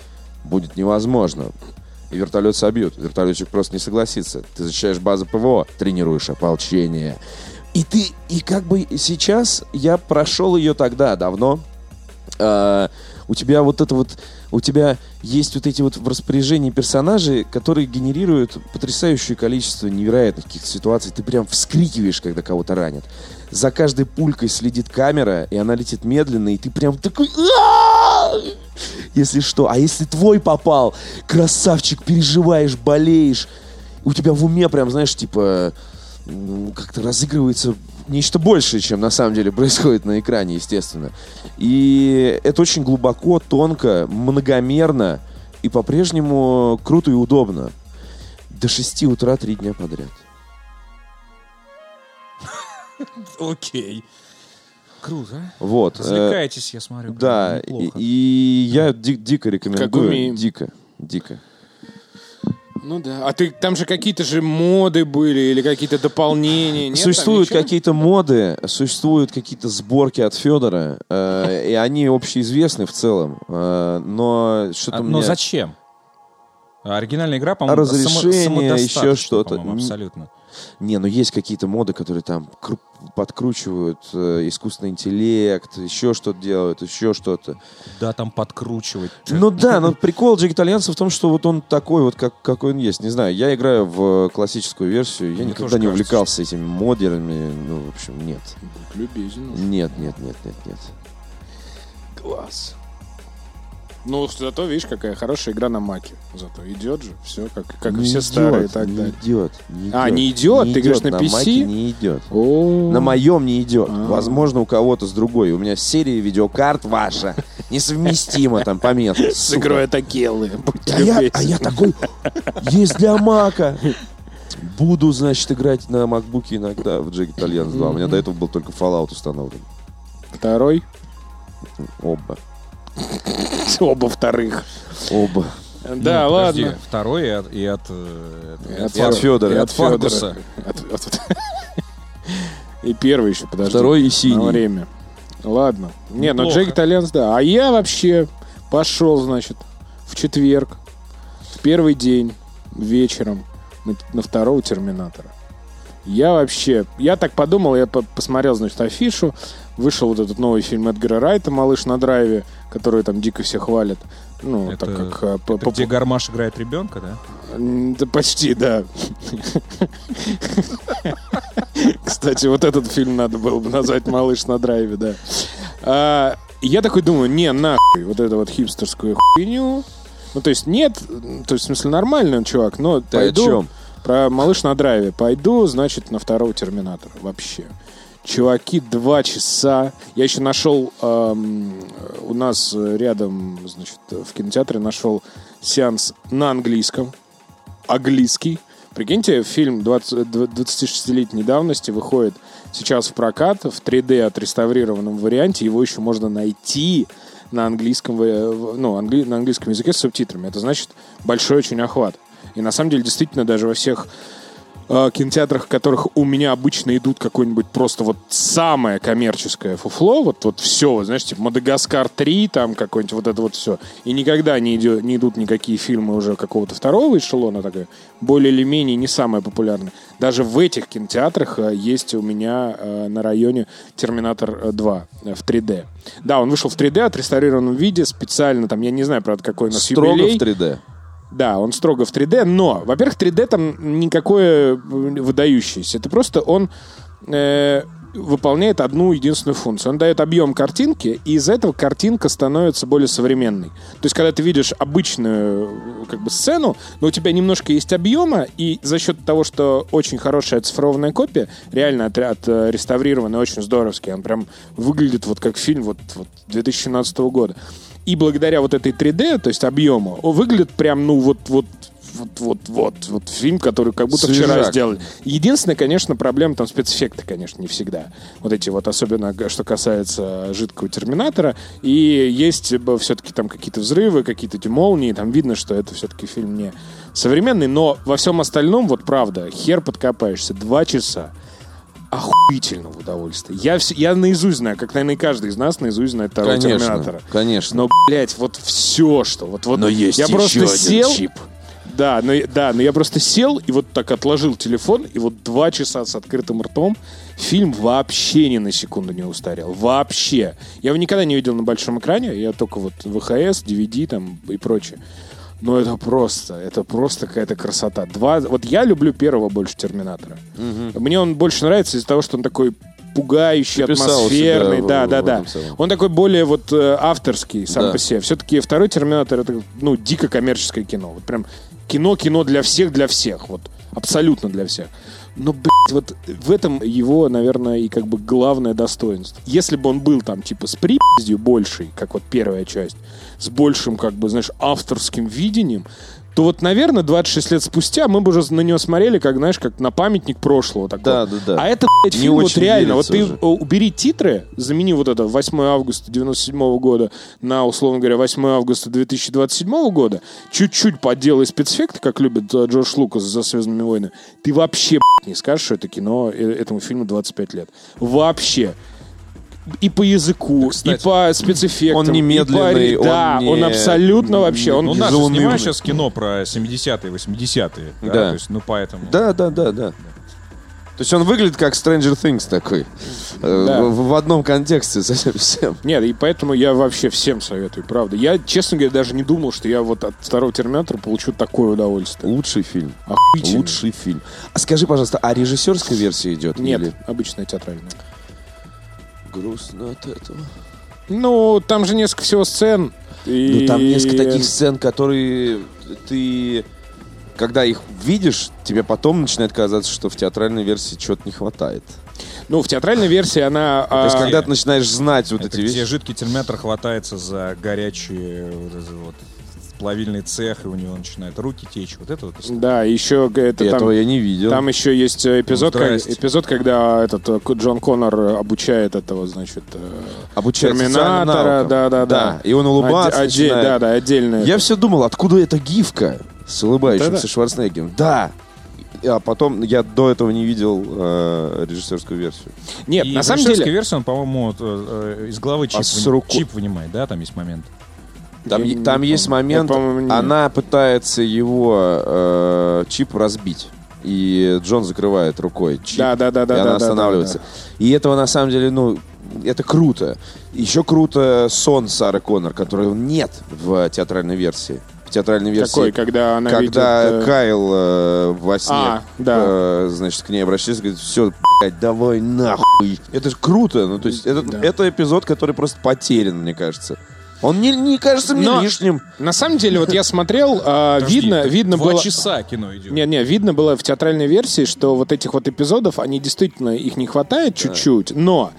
будет невозможно. И вертолет собьют. Вертолетчик просто не согласится. Ты защищаешь базу ПВО, тренируешь ополчение. И ты, и как бы сейчас я прошел ее тогда, давно. А, у тебя вот это вот, у тебя есть вот эти вот в распоряжении персонажи, которые генерируют потрясающее количество невероятных каких-то ситуаций. Ты прям вскрикиваешь, когда кого-то ранят. За каждой пулькой следит камера, и она летит медленно, и ты прям такой... Если что. А если твой попал, красавчик, переживаешь, болеешь, у тебя в уме прям, знаешь, типа как-то разыгрывается нечто большее, чем на самом деле происходит на экране, естественно. И это очень глубоко, тонко, многомерно и по-прежнему круто и удобно. До 6 утра три дня подряд. Окей. Круто. Вот. э, Развлекаетесь, я смотрю. Да, и, и я ди- дико рекомендую. умеем. Дико, дико. Ну да. А ты там же какие-то же моды были или какие-то дополнения. Нет, существуют какие-то моды, существуют какие-то сборки от Федора, э, и они общеизвестны в целом. э, но что-то А, мне... Но зачем? А Оригинальная игра, по-моему, Разрешение, само- еще что-то. абсолютно. Не, ну есть какие-то моды, которые там кру- подкручивают э, искусственный интеллект, еще что-то делают, еще что-то. Да, там подкручивать. Ну да, но прикол Джек Итальянца в том, что вот он такой вот, как, какой он есть. Не знаю, я играю в классическую версию, я Мне никогда не кажется, увлекался этими модерами. Ну, в общем, нет. Любезен. Нет, нет, нет, нет, нет. Класс. Ну, зато, видишь, какая хорошая игра на маке. Зато идет же, все, как, как и Не все идет, старые и так не далее. идет, не А, идет. не идет? Ты говоришь, на на PC? Маке не идет. О, На моем не идет. А. Возможно, у кого-то с другой. У меня серия видеокарт ваша несовместима там по метру. С игрой Атакелы. А я, а я такой, есть для Мака. Буду, значит, играть на макбуке иногда в Jagged Alliance 2. У меня до этого был только Fallout установлен. Второй. Оба. Оба вторых. Оба. Да, Ну, подожди, ладно. Второй и от... И от, э, И от- И от Федора. И от от Фаргуса. Федора. От- от- И первый еще, подожди. Второй и На синий. время. Ладно. Не, ну Неплохо. Джек Итальянс, да. А я вообще пошел, значит, в четверг, в первый день, вечером, на, на второго Терминатора. Я вообще... Я так подумал, я по- посмотрел, значит, афишу. Вышел вот этот новый фильм Эдгара Райта «Малыш на драйве», который там дико все хвалят. Ну, Это- так как... по- Это по- где Гармаш играет ребенка, да? Да почти, да. Кстати, вот этот фильм надо было бы назвать «Малыш на драйве», да. А, я такой думаю, не, нахуй, вот эту вот хипстерскую хуйню. Ну, то есть нет, то есть, в смысле, нормальный он чувак, но Ты о пойду... чем? Про «Малыш на драйве». Пойду, значит, на второго «Терминатора» вообще. Чуваки, два часа. Я еще нашел эм, у нас рядом, значит, в кинотеатре нашел сеанс на английском. Английский. Прикиньте, фильм 20 26-летней давности выходит сейчас в прокат в 3D отреставрированном варианте. Его еще можно найти на английском, э, ну, англи- на английском языке с субтитрами. Это значит большой очень охват. И на самом деле, действительно, даже во всех э, кинотеатрах, в которых у меня обычно идут какое-нибудь просто вот самое коммерческое фуфло, вот, вот все, вот, знаешь, типа Мадагаскар 3, там какой-нибудь вот это вот все. И никогда не, идё- не идут никакие фильмы уже какого-то второго эшелона, такое, более или менее не самое популярное. Даже в этих кинотеатрах э, есть у меня э, на районе Терминатор э, 2 э, в 3D. Да, он вышел в 3D, отреставрированном виде, специально, там, я не знаю, правда, какой у нас Строго юбилей. в 3D. Да, он строго в 3D, но, во-первых, 3D там никакое э, выдающееся. Это просто он э, выполняет одну единственную функцию. Он дает объем картинки, и из-за этого картинка становится более современной. То есть, когда ты видишь обычную э, как бы, сцену, но у тебя немножко есть объема, и за счет того, что очень хорошая оцифрованная копия, реально от, отреставрированная, очень здоровский, он прям выглядит вот как фильм вот, вот 2017 года. И благодаря вот этой 3D, то есть объему, он выглядит прям, ну, вот, вот, вот, вот, вот, вот фильм, который как будто вчера Свежак. сделали. Единственная, конечно, проблема там спецэффекты, конечно, не всегда. Вот эти вот, особенно что касается жидкого терминатора. И есть все-таки там какие-то взрывы, какие-то эти молнии. Там видно, что это все-таки фильм не современный. Но во всем остальном, вот правда, хер подкопаешься. Два часа охуительного удовольствия. Я, вс- я наизусть знаю, как, наверное, каждый из нас наизусть знает второго Конечно, Терминатора. конечно. Но, блядь, вот все, что... Вот, вот Но есть я еще просто один сел, чип. Да, но, да, но я просто сел и вот так отложил телефон, и вот два часа с открытым ртом фильм вообще ни на секунду не устарел. Вообще. Я его никогда не видел на большом экране, я только вот ВХС, DVD там и прочее. Но это просто, это просто какая-то красота. Два, вот я люблю первого больше Терминатора. Мне он больше нравится из-за того, что он такой пугающий, Ты атмосферный, да, в- да, в да. Он такой более вот э, авторский сам Да. по себе. Все-таки второй Терминатор это ну дико коммерческое кино. Вот прям кино-кино для всех, для всех. Вот абсолютно для всех. Но, блядь, вот в этом его, наверное, и как бы главное достоинство. Если бы он был там, типа, с припиздью большей, как вот первая часть, с большим, как бы, знаешь, авторским видением, то вот, наверное, 26 лет спустя мы бы уже на него смотрели, как, знаешь, как на памятник прошлого. Такого. Да, да, да. А это, блядь, фильм вот реально. Вот ты уже. убери титры, замени вот это 8 августа 97 года на, условно говоря, 8 августа 2027 года, чуть-чуть подделай спецэффекты, как любит э, Джордж Лукас за «Звездными войнами», ты вообще блядь, не скажешь, что это кино, э, этому фильму 25 лет. Вообще. И по языку, кстати, и по спецэффектам. он не и по ре- он Да, не- он абсолютно вообще. Он Ну, нас же снимают сейчас кино про 70-е, 80-е. Да. Да. То есть, ну, поэтому... Да, да, да, да. То есть он выглядит как Stranger Things такой. Э, Да. В, в одном контексте совсем всем. Нет, и поэтому я вообще всем советую, правда. Я, честно говоря, даже не думал, что я вот от второго Терминатора получу такое удовольствие. Лучший фильм. Охуительно. Лучший фильм. А скажи, пожалуйста, а режиссерская версия идет? Нет, Или обычная театральная. Грустно от этого? Ну, там же несколько всего сцен. И... Ну, там несколько таких сцен, которые ты, когда их видишь, тебе потом начинает казаться, что в театральной версии чего-то не хватает. Ну, в театральной версии она... То есть, а, когда ты начинаешь знать вот Это эти где вещи... жидкий терминатор хватается за горячий вот вот плавильный цех, и у него начинают руки течь. Вот это вот история. Да, еще это там... Этого я не видел. Там еще есть э, эпизод, Ну, как- эпизод, когда этот э, Джон Коннор обучает этого, значит, э, Обучает Терминатора, да, да, да. Да, и он улыбаться Отде- отде- начинает. Да, да, отдельно. Я все думал, откуда эта гифка с улыбающимся Да-да. Шварценеггером. Да! А потом я до этого не видел э, режиссерскую версию. Нет, И на самом деле... версии он, по-моему, вот, э, э, из головы чип, А с вы- руку- чип вынимает, да, там есть момент. Там, Я не там есть помню. момент, Я, она пытается его э, чип разбить. И Джон закрывает рукой чип. Да, да, да, да, и да, она да, останавливается. да, И этого на самом деле, ну, это круто. Еще круто сон Сары Коннор, которого нет в театральной версии. В театральной версии. Какой, когда она когда видит, э, Кайл э, во сне, А, да. э, значит, к ней обращается, говорит, все, блядь, давай нахуй. Это же круто. Ну, то есть, это, Да. это эпизод, который просто потерян, мне кажется. Он не, не кажется мне Но- лишним. На самом деле, вот я смотрел, а, Подожди, видно, так видно два было... часа кино идет. Не, не, видно было в театральной версии, что вот этих вот эпизодов, они действительно, их не хватает чуть-чуть, но,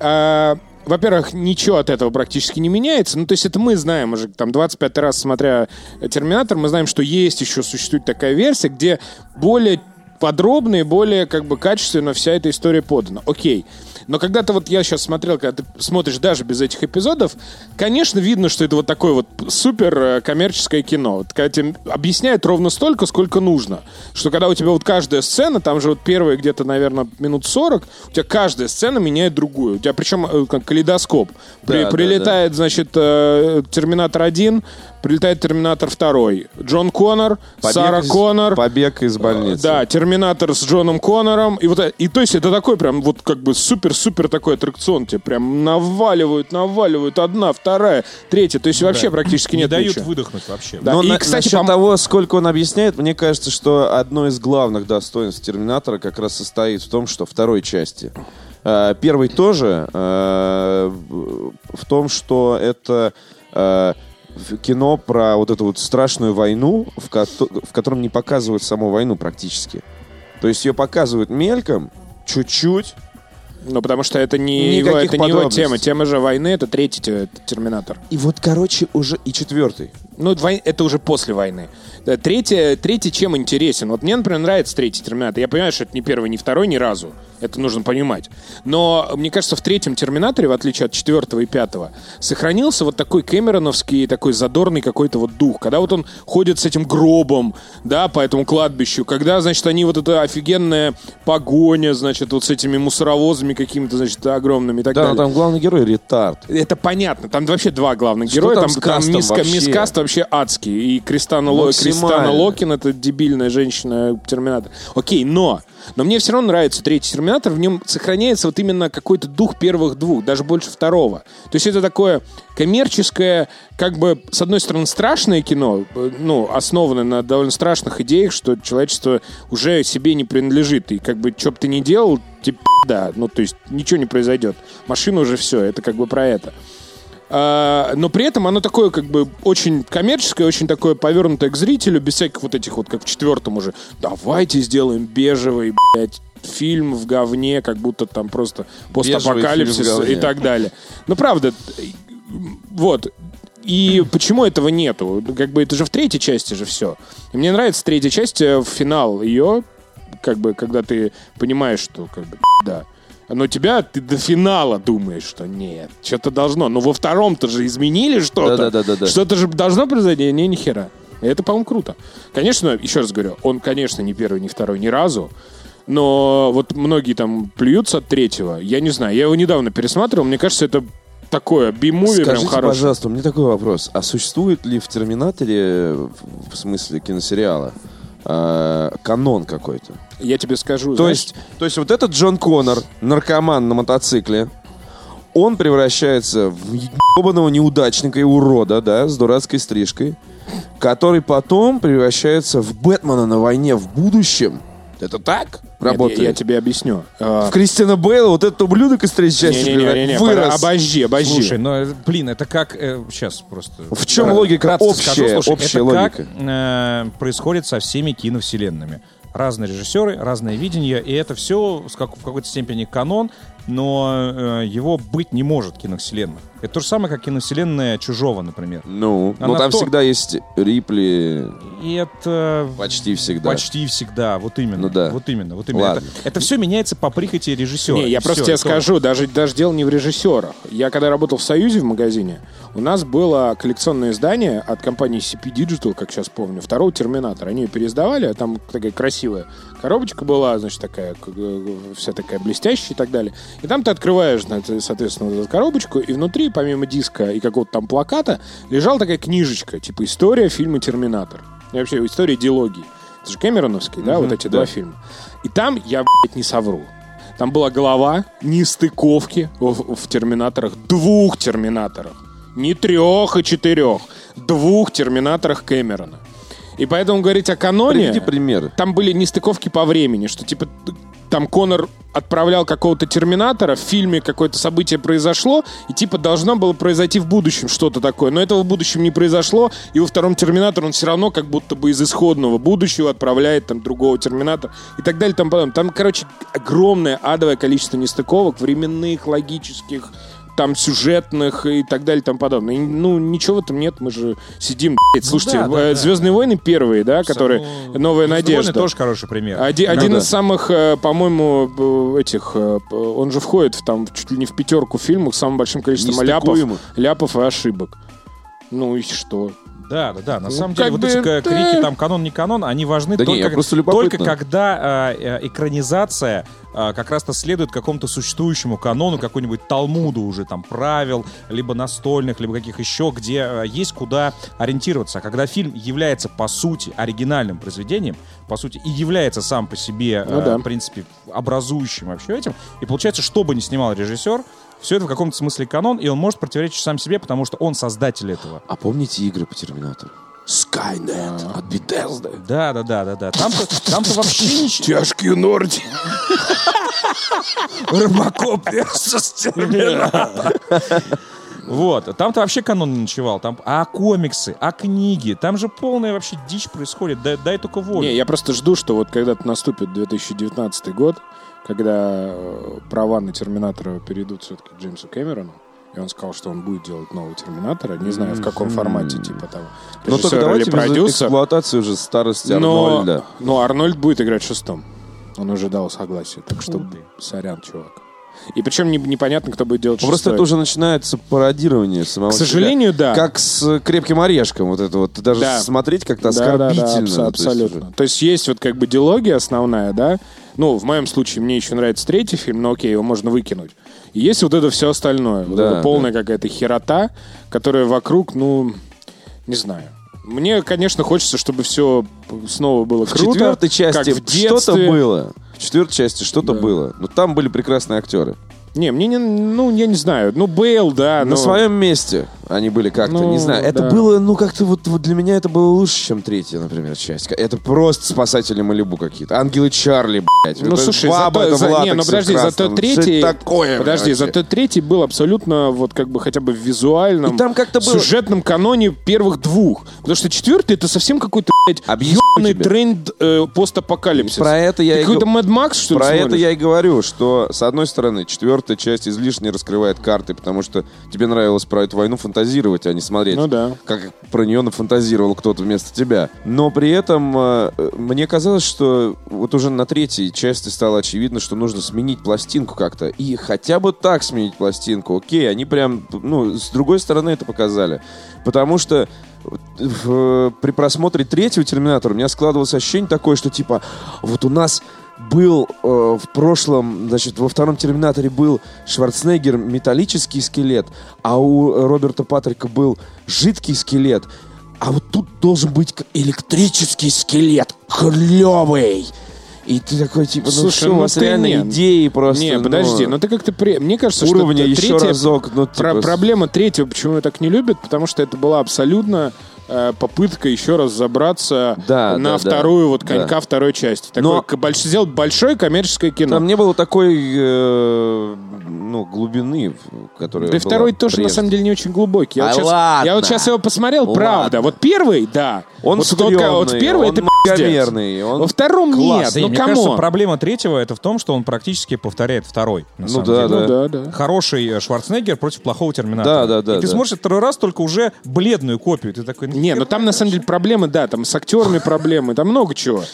э, во-первых, ничего от этого практически не меняется. Ну, то есть это мы знаем уже, там, 25 раз смотря «Терминатор», мы знаем, что есть еще, существует такая версия, где более подробно и более как бы качественно вся эта история подана. Окей. Но когда-то вот я сейчас смотрел, когда ты смотришь даже без этих эпизодов, конечно, видно, что это вот такое вот супер э, коммерческое кино. Вот когда тебе объясняют ровно столько, сколько нужно. Что когда у тебя вот каждая сцена, там же вот первые где-то, наверное, минут 40, у тебя каждая сцена меняет другую. У тебя причем э, как калейдоскоп. При- Да, да, прилетает, значит, э, Терминатор 1, прилетает Терминатор 2, Джон Коннор, Побег Сара из- Коннор, Побег из больницы. да, Терминатор с Джоном Коннором. И вот это- и то есть это такой прям вот как бы супер-супер такой аттракцион. Тебе прям наваливают, наваливают. Одна, вторая, третья. То есть вообще практически не нет дают ничего. выдохнуть вообще. Да, Но и, на- кстати, насчет пом- того, сколько он объясняет, мне кажется, что одно из главных достоинств Терминатора как раз состоит в том, что второй части. э, Первой тоже э, в том, что это э, кино про вот эту вот страшную войну, в, кото- в котором не показывают саму войну практически. То есть ее показывают мельком, чуть-чуть, Ну, потому что это не, его, это не его тема. Тема же войны, это третий те- Терминатор. и вот, короче, уже и четвертый. Ну, это уже после войны. Третий, третий чем интересен? Вот мне, например, нравится третий Терминатор. Я понимаю, что это не первый, не второй, ни разу. Это нужно понимать. Но мне кажется, в третьем Терминаторе, в отличие от четвертого и пятого, сохранился вот такой кэмероновский, такой задорный какой-то вот дух. Когда вот он ходит с этим гробом, да, по этому кладбищу, когда, значит, они вот эта офигенная погоня, значит, вот с этими мусоровозами какими-то, значит, огромными и так Да, далее. там главный герой ретард. Это понятно. Там вообще два главных Что героя. там Там, там миска- вообще? мискаст вообще адский. И Кристана, Ло-. Кристана Локин, это дебильная женщина Терминатор. Окей, но... Но мне все равно нравится третий Терминатор. В нем сохраняется вот именно какой-то дух первых двух, даже больше второго. То есть это такое коммерческое, как бы, с одной стороны, страшное кино, э, ну, основанное на довольно страшных идеях, что человечество уже себе не принадлежит. И как бы, что бы ты ни делал, типа, да, ну, то есть ничего не произойдет. Машина уже все, это как бы про это. А, но при этом оно такое, как бы, очень коммерческое, очень такое повернутое к зрителю, без всяких вот этих вот, как в четвертом уже. Давайте сделаем бежевый, блядь, фильм в говне, как будто там просто постапокалипсис и так далее. Ну, правда, вот. И почему этого нету? Как бы это же в третьей части же все. И мне нравится третья часть, э, финал ее, как бы, когда ты понимаешь, что, как бы, да. Но тебя, ты до финала думаешь, что нет, что-то должно. Но во втором-то же изменили что-то. Да-да-да-да-да. Что-то же должно произойти. Не, ни хера. И это, по-моему, круто. Конечно, еще раз говорю, он, конечно, не первый, не второй, ни разу. Но вот многие там плюются от третьего. Я не знаю, я его недавно пересматривал. Мне кажется, это такое би-муви прям хорошее. пожалуйста, у меня такой вопрос. А существует ли в «Терминаторе», в смысле киносериала, э, канон какой-то? Я тебе скажу. То знаешь, есть, то есть вот этот Джон Коннор, наркоман на мотоцикле, он превращается в ебаного неудачника и урода, да, с дурацкой стрижкой, который потом превращается в Бэтмена на войне в будущем. Это так Нет, работает? я, я тебе объясню. А, В Кристиана Бейла вот этот ублюдок из третьей части Не-не-не, вырос. обожди, обожди. Слушай, ну, э, блин, это как... сейчас просто... В чем Кра- логика? Общая- скажу. Слушай, общая это логика. как э, происходит со всеми киновселенными. Разные режиссеры, разное видение, и это все в какой-то степени канон, но э, его быть не может киновселенных. Это то же самое, как киновселенная Чужого, например. Ну, Она но там то- всегда есть Рипли И это почти всегда. почти всегда, вот именно. Ну да. Вот именно, вот именно. Ладно. Это, все меняется по прихоти режиссера. Не, я И просто тебе это скажу, даже, даже дело не в режиссерах. Я когда работал в Союзе в магазине, у нас было коллекционное издание от компании CP Digital, как сейчас помню, второго Терминатора. Они ее переиздавали, а там такая красивая коробочка была, значит, такая, э, вся такая блестящая и так далее. И там ты открываешь, соответственно, эту коробочку, и внутри, помимо диска и какого-то там плаката, лежала такая книжечка, типа «История фильма «Терминатор». И вообще история диалогии. Это же Кэмероновский, да, вот эти два фильма. И там, я, блядь, не совру, там была голова нестыковки в, в терминаторах, двух терминаторах. Не трех и четырех. Двух терминаторах Кэмерона. И поэтому говорить о каноне... Приведи примеры. Там были нестыковки по времени, что типа там Конор отправлял какого-то терминатора, в фильме какое-то событие произошло, и типа должно было произойти в будущем что-то такое. Но этого в будущем не произошло, и во втором терминаторе он все равно как будто бы из исходного будущего отправляет там другого терминатора и так далее. Там, потом. там короче, огромное адовое количество нестыковок, временных, логических, там сюжетных и так далее и тому подобное. И, ну, ничего в этом нет, мы же сидим, блядь, слушайте, да, да, э, да. «Звездные войны» первые, да, которые Ну, «Новая «Звездные войны» надежда». тоже хороший пример. Один, Ну один да. из самых, э, по-моему, этих, э, он же входит в, там чуть ли не в пятерку фильмов с самым большим количеством ляпов, ляпов и ошибок. Ну и что? Да, да, да. На Ну, самом деле, вот бы, эти к- да. крики, там, канон, не канон, они важны Да не, только, любопытно. только когда э, э, экранизация э, как раз-то следует какому-то существующему канону, какой-нибудь талмуду уже, там, правил, либо настольных, либо каких еще, где э, есть куда ориентироваться. А когда фильм является, по сути, оригинальным произведением, по сути, и является сам по себе, Ну э, да. в принципе, образующим вообще этим, и получается, что бы ни снимал режиссер, все это в каком-то смысле канон, и он может противоречить сам себе, потому что он создатель этого. А помните игры по Терминатору? Skynet от Bethesda. Да, да, да, да, да. Там-то, там-то вообще ничего. Тяжкие норди. Робокоп Вот, там-то вообще канон не ночевал. Там, а комиксы, а книги, там же полная вообще дичь происходит. Дай, дай только волю. Не, я просто жду, что вот когда-то наступит 2019 год, когда э, права на Терминатора перейдут все-таки Джеймсу Кэмерону, и он сказал, что он будет делать нового Терминатора, не знаю, в каком формате, типа там, Но Ну, только давайте без продюсер. эксплуатации уже старости Но, Арнольда. но Арнольд будет играть шестом. Он уже дал согласие, так что сорян, чувак. И причем не- непонятно, кто будет делать Просто это уже начинается пародирование самого К себя. сожалению, да. Как с крепким орешком. Вот это вот. Даже Да. смотреть как-то Да, да, да, оскорбительно. абс- То есть абсолютно. То есть есть вот как бы диалогия основная, да. Ну, в моем случае мне еще нравится третий фильм, но окей, его можно выкинуть. И есть вот это все остальное. Вот Да, это полная какая-то херота, которая вокруг, ну, не знаю. Мне, конечно, хочется, чтобы все снова было В круто. четвертой части в что-то было. В четвертой части что-то Да. было. Но там были прекрасные актеры. Не, мне не, ну, я не знаю. Ну, Бейл, да, На но... своем месте они были как-то, Ну, не знаю. Это да. было, ну, как-то вот, вот для меня это было лучше, чем третья, например, часть. Это просто спасатели Малибу какие-то. Ангелы Чарли, блядь. Ну, Это слушай, баба зато, за- не, ну подожди, зато третий... такое, подожди, блядь, зато третий был абсолютно вот как бы хотя бы в визуальном, И там как-то было- сюжетном каноне первых двух. Потому что четвертый это совсем какой-то, блядь, тебе. тренд э, постапокалипсис. Про это я Ты и какой-то Мэд Макс, что Про это я и говорю, что, с одной стороны, четвертая часть излишне раскрывает карты, потому что тебе нравилось про эту войну фантазировать, а не смотреть, Ну да. как про нее нафантазировал кто-то вместо тебя. Но при этом э, э, мне казалось, что вот уже на третьей части стало очевидно, что нужно сменить пластинку как-то. И хотя бы так сменить пластинку. Окей, они прям, ну, с другой стороны это показали. Потому что в- при просмотре третьего Терминатора у меня складывалось ощущение такое, что типа вот у нас был э, в прошлом, значит, во втором Терминаторе был Шварценеггер металлический скелет, а у Роберта Патрика был жидкий скелет, а вот тут должен быть электрический скелет, клевый. И ты такой, типа, ну Слушай, что, ну у вас реально не- идеи просто... Не, ну, подожди, ну ты как-то... При... Мне кажется, уровня что еще третья- разок, ну, Про- типа, с- Проблема третьего, почему ее так не любят, потому что это была абсолютно попытка еще раз забраться Да, на да, вторую да. вот конька Да. второй части. Такое, Но- больш- сделать большое коммерческое кино. Там не было такой э, ну, глубины, которая Да и была второй тоже, на прежде. самом деле, не очень глубокий. Я, А вот, щас, ладно. я вот сейчас его посмотрел, Ладно. правда. Вот первый, да. Он вот, вот, вот стрёмный, первый он это многомерный, он Во втором нет, Да, и ну мне кажется, проблема третьего это в том, что он практически повторяет второй. на Ну самом да, деле. Ну да, да. Хороший э, Шварценеггер против плохого Терминатора. Да, да, да, И ты да. смотришь второй раз только уже бледную копию. Ты такой... Не, ну там на самом деле проблемы, да, там с актерами проблемы, там много чего.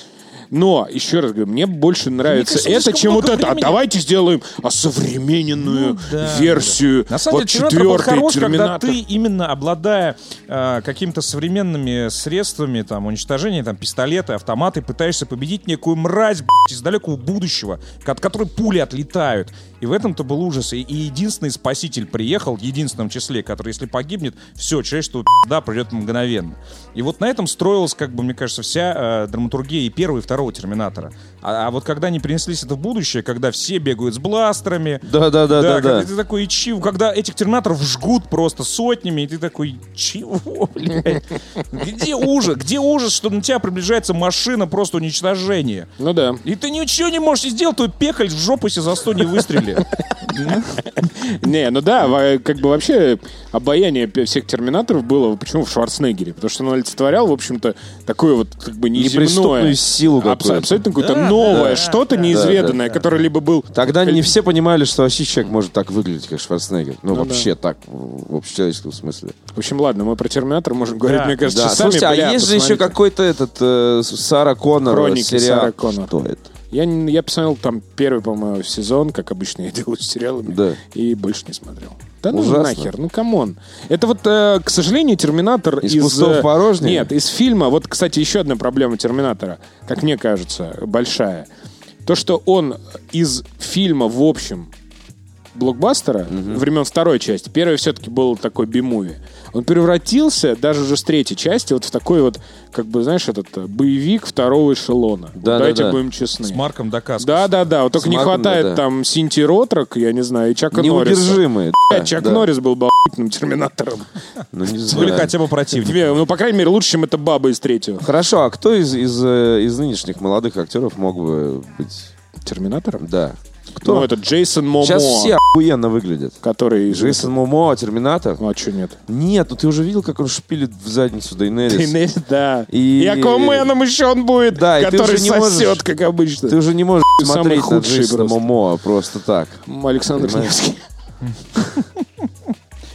Но, еще раз говорю, мне больше нравится кажется, это, чем вот это. А давайте сделаем осовремененную Ну, да, версию. На самом вот деле, Терминатор был четвертый хорош, когда ты именно обладая э, какими-то современными средствами там, уничтожения, там, пистолеты, автоматы, пытаешься победить некую мразь блядь, из далекого будущего, от которой пули отлетают. И в этом-то был ужас. И, и единственный спаситель приехал, в единственном числе, который, если погибнет, все, человечество да, придет мгновенно. И вот на этом строилась, как бы, мне кажется, вся э, драматургия и первого, и второго Терминатора. А, а вот когда они перенеслись это в будущее, когда все бегают с бластерами, Да, да, да, ты такой, чего? Когда этих терминаторов жгут просто сотнями, и ты такой, чего, блядь? Где ужас? Где ужас, что на тебя приближается машина просто уничтожения? Ну да. И ты ничего не можешь сделать, твой пекаль в жопу себе за сто не выстрели. Не, ну да, как бы вообще обаяние всех терминаторов было почему в Шварценеггере? Потому что он олицетворял, в общем-то, такое вот как бы неземное. Силу абсолютно какое-то новое, что-то да, неизведанное, которое либо был... Тогда не все понимали, что вообще человек может так выглядеть, как Шварценеггер. Ну, Ну вообще так, в общечеловеческом смысле. В общем, ладно, мы про Терминатор можем говорить, мне кажется, Да, часами. слушайте, а есть же еще какой-то этот э, Сара Коннор сериал. Что это? Я, я посмотрел там первый, по-моему, сезон, как обычно я делаю с сериалами, Да. и больше не смотрел. Да ну Ужасно. нахер, ну come on. Это вот, э, к сожалению, Терминатор Из из... пустого э, в порожнее? Нет, из фильма. Вот, кстати, еще одна проблема Терминатора, как мне кажется, большая. То, что он из фильма в общем блокбастера времен второй части, первый все-таки был такой B-movie, он превратился даже уже с третьей части вот в такой вот, как бы, знаешь, этот э, боевик второго эшелона. Вот Да, да, Давайте да. будем честны. С Марком Дакаскос. Да, да, да. Вот только С не Марком, хватает да, да. там Синти Ротрок, я не знаю, и Чака Норриса. Неудержимые. Блядь, да, Чак да. Норрис был бы терминатором. Ну, не Или знаю. хотя бы противник. Тебе, ну, по крайней мере, лучше, чем эта баба из третьего. Хорошо, а кто из, из, э, из нынешних молодых актеров мог бы быть? Терминатором? Да. Кто? Ну, это Джейсон Момо, Сейчас все охуенно выглядят. который... Джейсон Момо, Терминатор. Ну, а что нет? Нет, ну ты уже видел, как он шпилит в задницу Дейнерис? Дейнерис, Да. И- И Акваменом еще он будет, Да, и ты который уже не можешь- сосет, как обычно. Ты уже не можешь Самый смотреть на худший Джейсона просто. Момо просто так. Александр? Невский.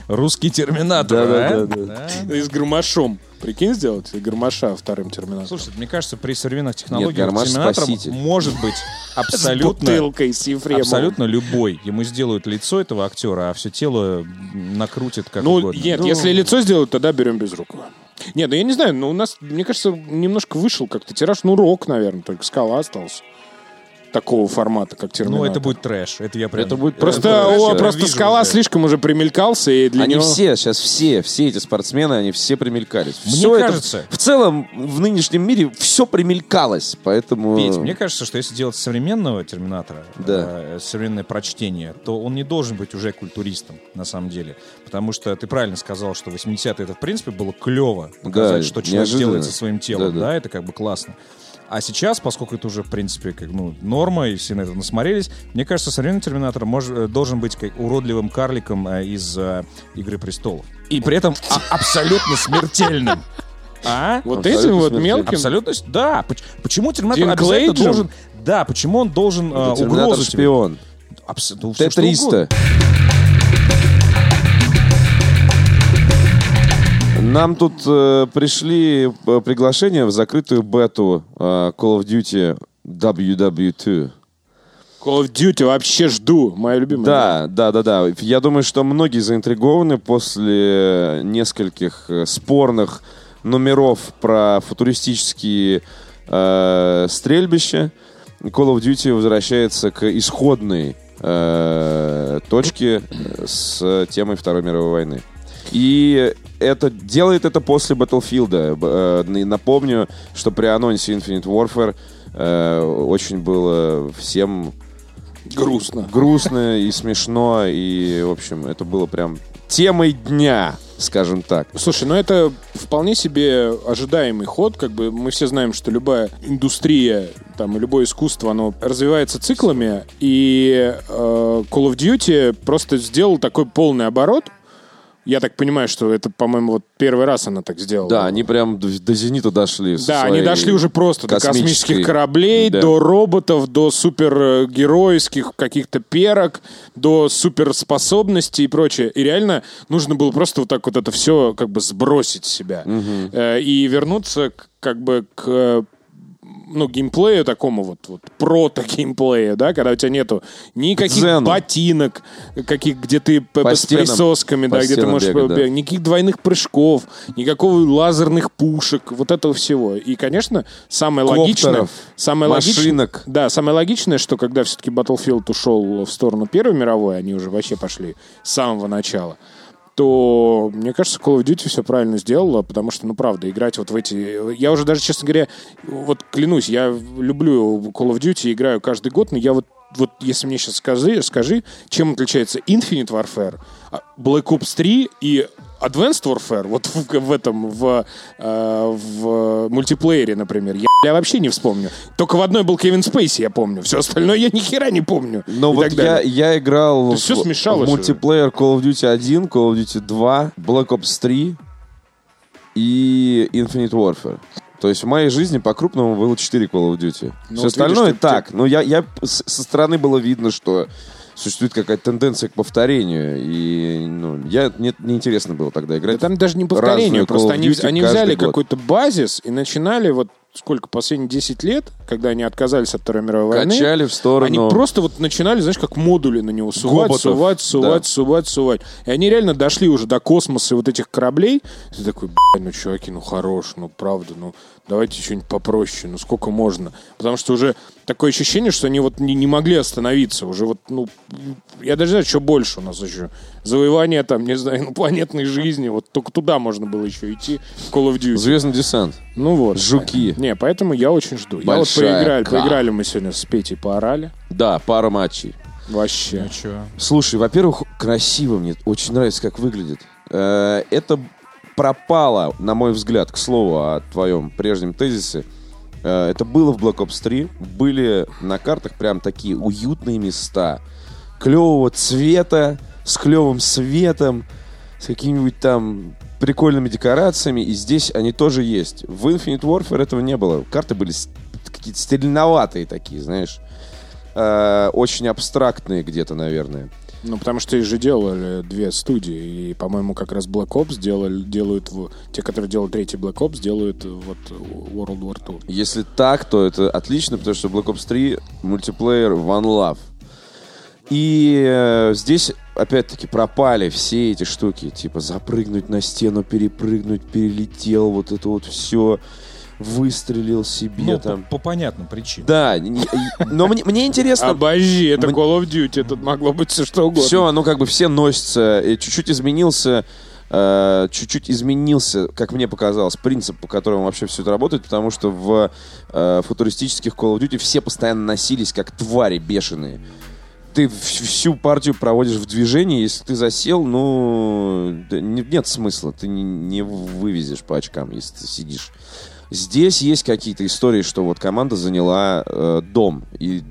Русский терминатор, Да, а? да, да, И с Гармашом. Прикинь сделать? И Гармаша вторым терминатором. Слушай, мне кажется, при современных технологиях Гармаш терминатором спаситель. может быть С абсолютно бутылкой с. Абсолютно любой. Ему сделают лицо этого актера, а все тело накрутит как Ну, угодно. нет, если лицо сделают, тогда берем Безрукова. Нет, ну я не знаю, но у нас, мне кажется, немножко вышел как-то тираж. Ну, рок, наверное, только скала остался. Такого формата, как Терминатор. Ну, это будет трэш. Это я прям... Это будет Просто, Это о, трэш, просто вижу скала уже. слишком уже примелькался, и для Они него... все, сейчас все, все эти спортсмены, они все примелькались. Мне это кажется- в целом в нынешнем мире все примелькалось, поэтому... Петь, мне кажется, что если делать современного Терминатора, Да. э, современное прочтение, то он не должен быть уже культуристом, на самом деле. Потому что ты правильно сказал, что 80-е это, в принципе, было клево показать, Да, что человек неожиданно. делает со своим телом. Да, Да, да. это как бы классно. А сейчас, поскольку это уже, в принципе, как, ну, норма, и все на это насмотрелись, мне кажется, современный Терминатор мож- э, должен быть как уродливым карликом э, из э, «Игры престолов». И при этом а- абсолютно смертельным. А? Вот Абсолютно этим вот мелким... Абсолютно, да. Поч- Почему Терминатор Дин обязательно Клейджем? должен... Да, почему он должен э, угрозу шпион. Абс- всё, что Т-300. Нам тут э, пришли э, приглашения в закрытую бету э, Call of Duty WW2. Call of Duty вообще жду, моя любимая. Да, да, да, да. Я думаю, что многие заинтригованы после нескольких э, спорных номеров про футуристические э, стрельбища. Call of Duty возвращается к исходной э, точке э, с темой Второй мировой войны. И это делает это после Battlefield. Э, и Напомню, что при анонсе Infinite Warfare э, очень было всем Грустно. грустно и смешно, и, в общем, это было прям темой дня скажем так. Слушай, ну это вполне себе ожидаемый ход. Как бы мы все знаем, что любая индустрия, там, и любое искусство, оно развивается циклами. И э, Call of Duty просто сделал такой полный оборот. Я так понимаю, что это, по-моему, вот первый раз она так сделала. Да, они прям до, до зенита дошли. Да, они дошли уже просто до космических кораблей, Да. до роботов, до супергеройских каких-то перок, до суперспособностей и прочее. И реально нужно было просто вот так вот это все как бы сбросить с себя. Э, И вернуться как бы к э, ну, геймплею такому вот, вот прото-геймплею, да, когда у тебя нету никаких Дзену. ботинок, каких, где ты По с стенам- присосками, по да, где ты можешь бегать, да. побегать, никаких двойных прыжков, никакого лазерных пушек, вот этого всего. И, конечно, самое логичное... Коптеров, Самое логичное, машинок. да, самое логичное, что когда все-таки Battlefield ушел в сторону Первой мировой, они уже вообще пошли с самого начала, то, мне кажется, Call of Duty все правильно сделала, потому что, ну, правда, играть вот в эти... Я уже даже, честно говоря, вот клянусь, я люблю Call of Duty, играю каждый год, но я вот вот если мне сейчас скажи, скажи, чем отличается Infinite Warfare, а, Black Ops 3 и Advanced Warfare, вот в, в этом, в, э, в мультиплеере, например, я, я вообще не вспомню. Только в одной был Кевин Спейси, я помню. Все остальное я ни хера не помню. Но вот я, я играл в, смешалось в мультиплеер Call of Duty 1, Call of Duty 2, Black Ops 3 и Infinite Warfare. То есть в моей жизни по-крупному было 4 Call of Duty. Ну, Все вот остальное видишь, ты- так. Но я, я с- со стороны было видно, что существует какая-то тенденция к повторению. И ну, я, мне неинтересно было тогда Да играть. там даже не повторение, разную просто они, они взяли какой-то базис и начинали вот сколько, последние 10 лет, когда они отказались от Второй мировой войны, Качали в сторону. Они просто вот начинали, знаешь, как модули на него сувать, Гоботов. сувать, сувать, Да. сувать, сувать. И они реально дошли уже до космоса и вот этих кораблей. И ты такой, блядь, ну чуваки, ну хорош, ну правда, ну давайте что-нибудь попроще, ну сколько можно. Потому что уже такое ощущение, что они вот не, не могли остановиться. Уже вот, ну, я даже не знаю, что больше у нас еще. Завоевание там, не знаю, инопланетной жизни. Вот только туда можно было еще идти Call of Duty. Звездный десант. Ну вот. Жуки. Не, поэтому я очень жду. я вот Большая поиграли, поиграли мы сегодня с Петей, поорали. Да, пара матчей. Вообще. Ну чё? Слушай, во-первых, красиво мне очень нравится, как выглядит. Э, Это пропало, на мой взгляд, к слову о твоем прежнем тезисе. Э, Это было в Black Ops 3. Были на картах прям такие уютные места. Клевого цвета, с клевым светом, с какими-нибудь там прикольными декорациями. И здесь они тоже есть. В Infinite Warfare этого не было. Карты были какие-то стерильноватые такие, знаешь. Э, Очень абстрактные где-то, наверное. Ну, потому что их же делали две студии. И, по-моему, как раз Black Ops делали, делают... те, которые делают третий Black Ops, делают вот World War II. Если так, то это отлично, потому что Black Ops 3 мультиплеер One Love. И э, здесь, опять-таки, пропали все эти штуки. Типа запрыгнуть на стену, перепрыгнуть, перелетел, вот это вот все. Выстрелил себе Ну, там. по, по понятным причинам. Да, но мне, мне интересно... Обожди, это Call of Duty, тут могло быть все что угодно. Все, ну как бы все носятся. И чуть-чуть изменился, э, чуть-чуть изменился, как мне показалось, принцип, по которому вообще все это работает, потому что в э, футуристических Call of Duty все постоянно носились как твари бешеные. Ты всю партию проводишь в движении, если ты засел, ну, нет смысла, ты не, вывезешь по очкам, если ты сидишь. Здесь есть какие-то истории, что вот команда заняла э, дом, и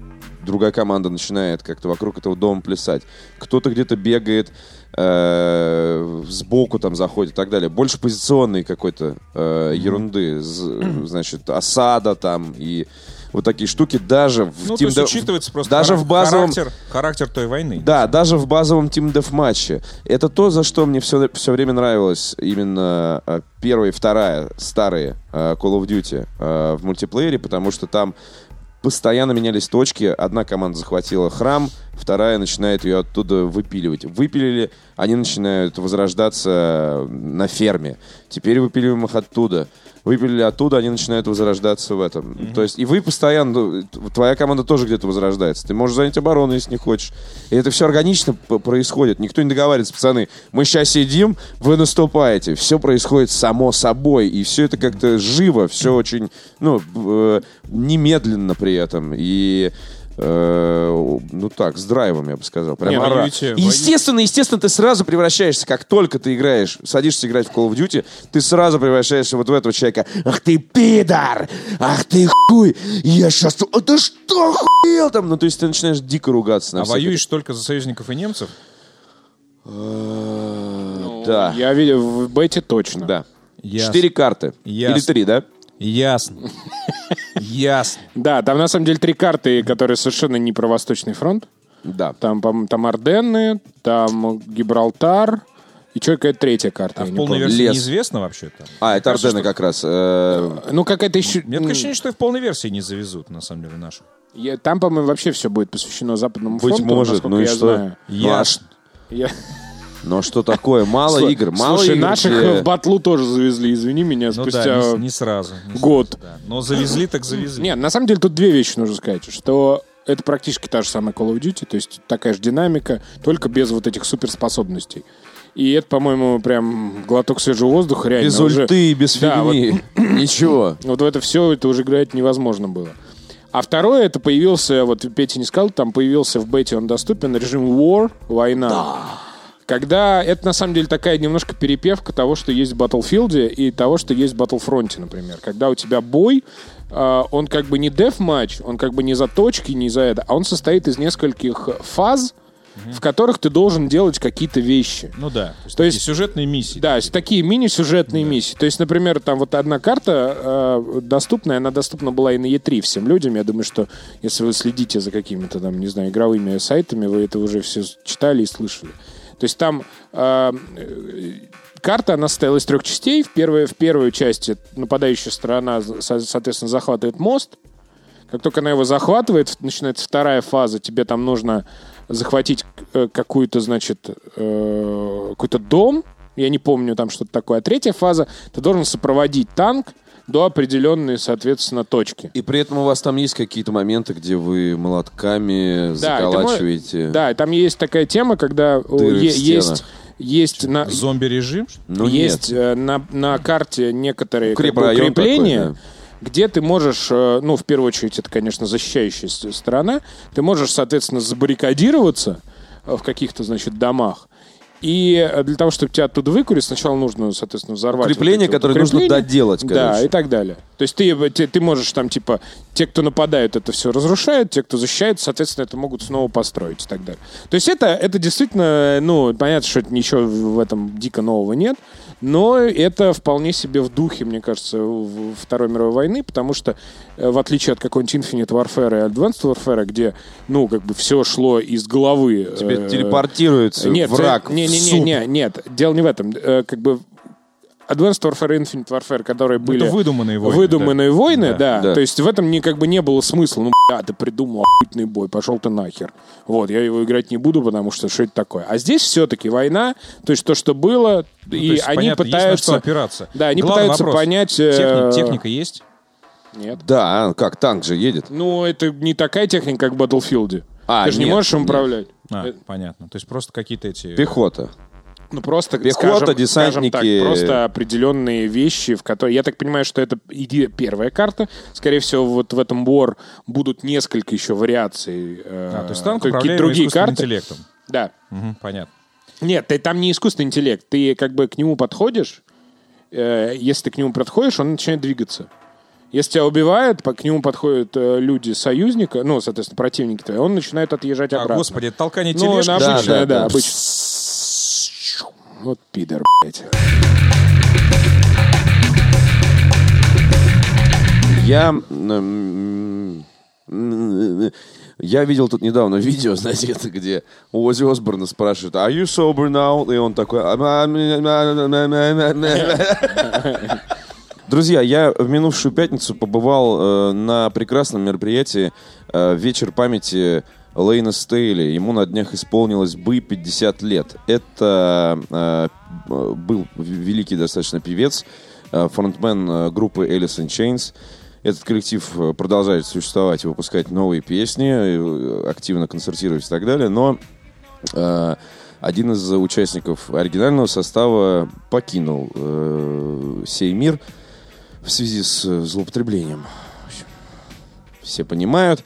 другая команда начинает как-то вокруг этого дома плясать. Кто-то где-то бегает, э, сбоку там заходит и так далее. Больше позиционной какой-то э, ерунды. Значит, осада там и вот такие штуки даже в Ну, то Team есть Death- учитывается просто даже хара- в базовом характер, характер той войны. да, даже в базовом Team Death матче. Это то, за что мне все, все время нравилось именно э, первая и вторая старые э, Call of Duty э, в мультиплеере, потому что там постоянно менялись точки. Одна команда захватила храм, вторая начинает ее оттуда выпиливать. Выпилили, они начинают возрождаться на ферме. Теперь выпиливаем их оттуда. Выпилили оттуда, они начинают возрождаться в этом. То есть, и вы постоянно, твоя команда тоже где-то возрождается. Ты можешь занять оборону, если не хочешь. И это все органично происходит. Никто не договаривается, пацаны, мы сейчас сидим, вы наступаете. Все происходит само собой. И все это как-то живо, все очень, ну, э, немедленно при этом. И э, ну так, с драйвом, я бы сказал. Прям Не, ора. воюете- И естественно, естественно, ты сразу превращаешься, как только ты играешь, садишься играть в Call of Duty, ты сразу превращаешься вот в этого человека. Ах ты пидор! Ах ты хуй! Я сейчас... А ты что охуел там? Ну, то есть ты начинаешь дико ругаться. на А воюешь только за союзников и немцев? Э, Да. Я видел в бете точно. Да. Четыре карты. Или три, да? Ясно. Ясно. Да, там на самом деле три карты, которые совершенно не про Восточный фронт. Да. Там, по-моему, там Арденны, там Гибралтар и что, какая-то третья карта. А я в не полной помню. версии Лес. неизвестно вообще-то? А, это Кажется, что- как раз. э, Ну, какая-то еще... Мне такое ощущение, что и в полной версии не завезут, на самом деле, нашу. Я- Там, по-моему, вообще все будет посвящено Западному Быть фронту, может, ну и я что? знаю. Ну, а Ясно. Я- Но что такое? Мало Слушай, игр, мало Слушай, игр. наших где- в батлу тоже завезли, извини меня, Ну спустя... да, не, не сразу. не год. сразу, да. Но завезли так завезли. Нет, на самом деле тут две вещи нужно сказать, что это практически та же самая Call of Duty, то есть такая же динамика, только без вот этих суперспособностей. И это, по-моему, прям глоток свежего воздуха, реально. Без уже- ульты, без Да, вот- фигни. Ничего. Вот в это все это уже играть невозможно было. А второе, это появился, вот Петя не сказал, там появился в бете, он доступен, режим War, война. Когда это на самом деле такая немножко перепевка того, что есть в Battlefield и того, что есть в Battlefront, например. Когда у тебя бой, а, он как бы не деф-матч, он как бы не за точки, не за это, а он состоит из нескольких фаз, в которых ты должен делать какие-то вещи. Ну да. То То есть- сюжетные миссии. Да, есть такие мини-сюжетные миссии. То есть, например, там вот одна карта э, доступная, она доступна была и на E3 всем людям. Я думаю, что если вы следите за какими-то там, не знаю, игровыми сайтами, вы это уже все читали и слышали. То есть там э, карта, она состояла из трех частей. В, первой, в первой части нападающая сторона, со- соответственно, захватывает мост. Как только она его захватывает, начинается вторая фаза, тебе там нужно захватить э, какую-то, значит, э, какой-то дом, я не помню там что-то такое. А третья фаза, ты должен сопроводить танк до определенной, соответственно, точки. И при этом у вас там есть какие-то моменты, где вы молотками Да, заколачиваете. Да, и там есть такая тема, когда есть, есть на, Зомби-режим? Ну есть нет. э, на, на карте некоторые как бы, укрепления, такой, где ты можешь, э, ну, в первую очередь, это, конечно, защищающая сторона, ты можешь, соответственно, забаррикадироваться э, в каких-то, значит, домах. И э, для того, чтобы тебя оттуда выкурить, сначала нужно, соответственно, взорвать... Укрепления, вот эти вот нужно доделать, Да, короче. и так далее. То есть ты, ты, ты можешь там, типа, те, кто нападают, это все разрушают, те, кто защищают, соответственно, это могут снова построить и так далее. То есть это, это действительно, ну, понятно, что ничего в этом дико нового нет, но это вполне себе в духе, мне кажется, Второй мировой войны, потому что, э, в отличие от какой-нибудь Infinite Warfare и Advanced Warfare, где, ну, как бы все шло из головы... Тебе э, телепортируется нет, враг не, в не, не, суп. не, нет, дело не в этом. Э, Как бы Advanced Warfare и Infinite Warfare, которые были... выдуманные войны, Выдуманные да. войны, Да. да. Да. То есть в этом не, как бы не было смысла. Ну, бля, ты придумал охуительный бой, пошел ты нахер. Вот, я его играть не буду, потому что что это такое. А здесь все-таки война, то есть то, что было, Ну, и есть, они понятно, есть на пытаются... что опираться. Да, они Главный пытаются вопрос. понять... э, Техни- Техника есть? Нет. Да, а, как, танк же едет. Ну, это не такая техника, как в Battlefield. А, ты же не можешь им управлять. А, Э, понятно. То есть просто какие-то эти... Пехота. Ну, просто, Пехота, скажем, десантники. скажем так, просто определенные вещи, в которые... Я так понимаю, что это иде- первая карта. Скорее всего, вот в этом War будут несколько еще вариаций. э, А, то есть танк какие-то другие карты. интеллектом. Да. Мгм, понятно. Нет, ты, там не искусственный интеллект. Ты как бы к нему подходишь. э, если ты к нему подходишь, он начинает двигаться. Если тебя убивают, по- к нему подходят э, люди союзника, ну, соответственно, противники твои, он начинает отъезжать А, обратно. господи, это толкание ну, тележки. на Да, обычное, да, да, да. обычно. Вот пидор, блядь. Я... Я видел тут недавно видео, знаете, это где у Ози Осборна спрашивают, are you sober now? И он такой... Друзья, я в минувшую пятницу побывал э, на прекрасном мероприятии э, «Вечер памяти» Лейна Стейли. Ему на днях исполнилось бы 50 лет. Это э, э, был великий достаточно певец, э, фронтмен э, группы Alice in Chains. Этот коллектив продолжает существовать выпускать новые песни, активно концертировать и так далее, но э, один из участников оригинального состава покинул э, сей мир в связи с злоупотреблением. Все понимают.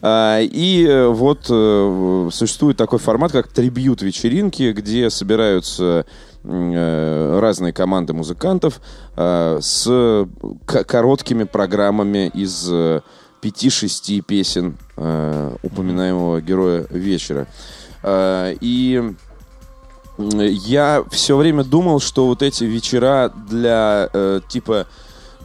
А, И э, вот э, существует такой формат, как трибют вечеринки, где собираются э, разные команды музыкантов э, с короткими программами из э, пяти-шести песен упоминаемого героя вечера. Э, И я все время думал, что вот эти вечера для типа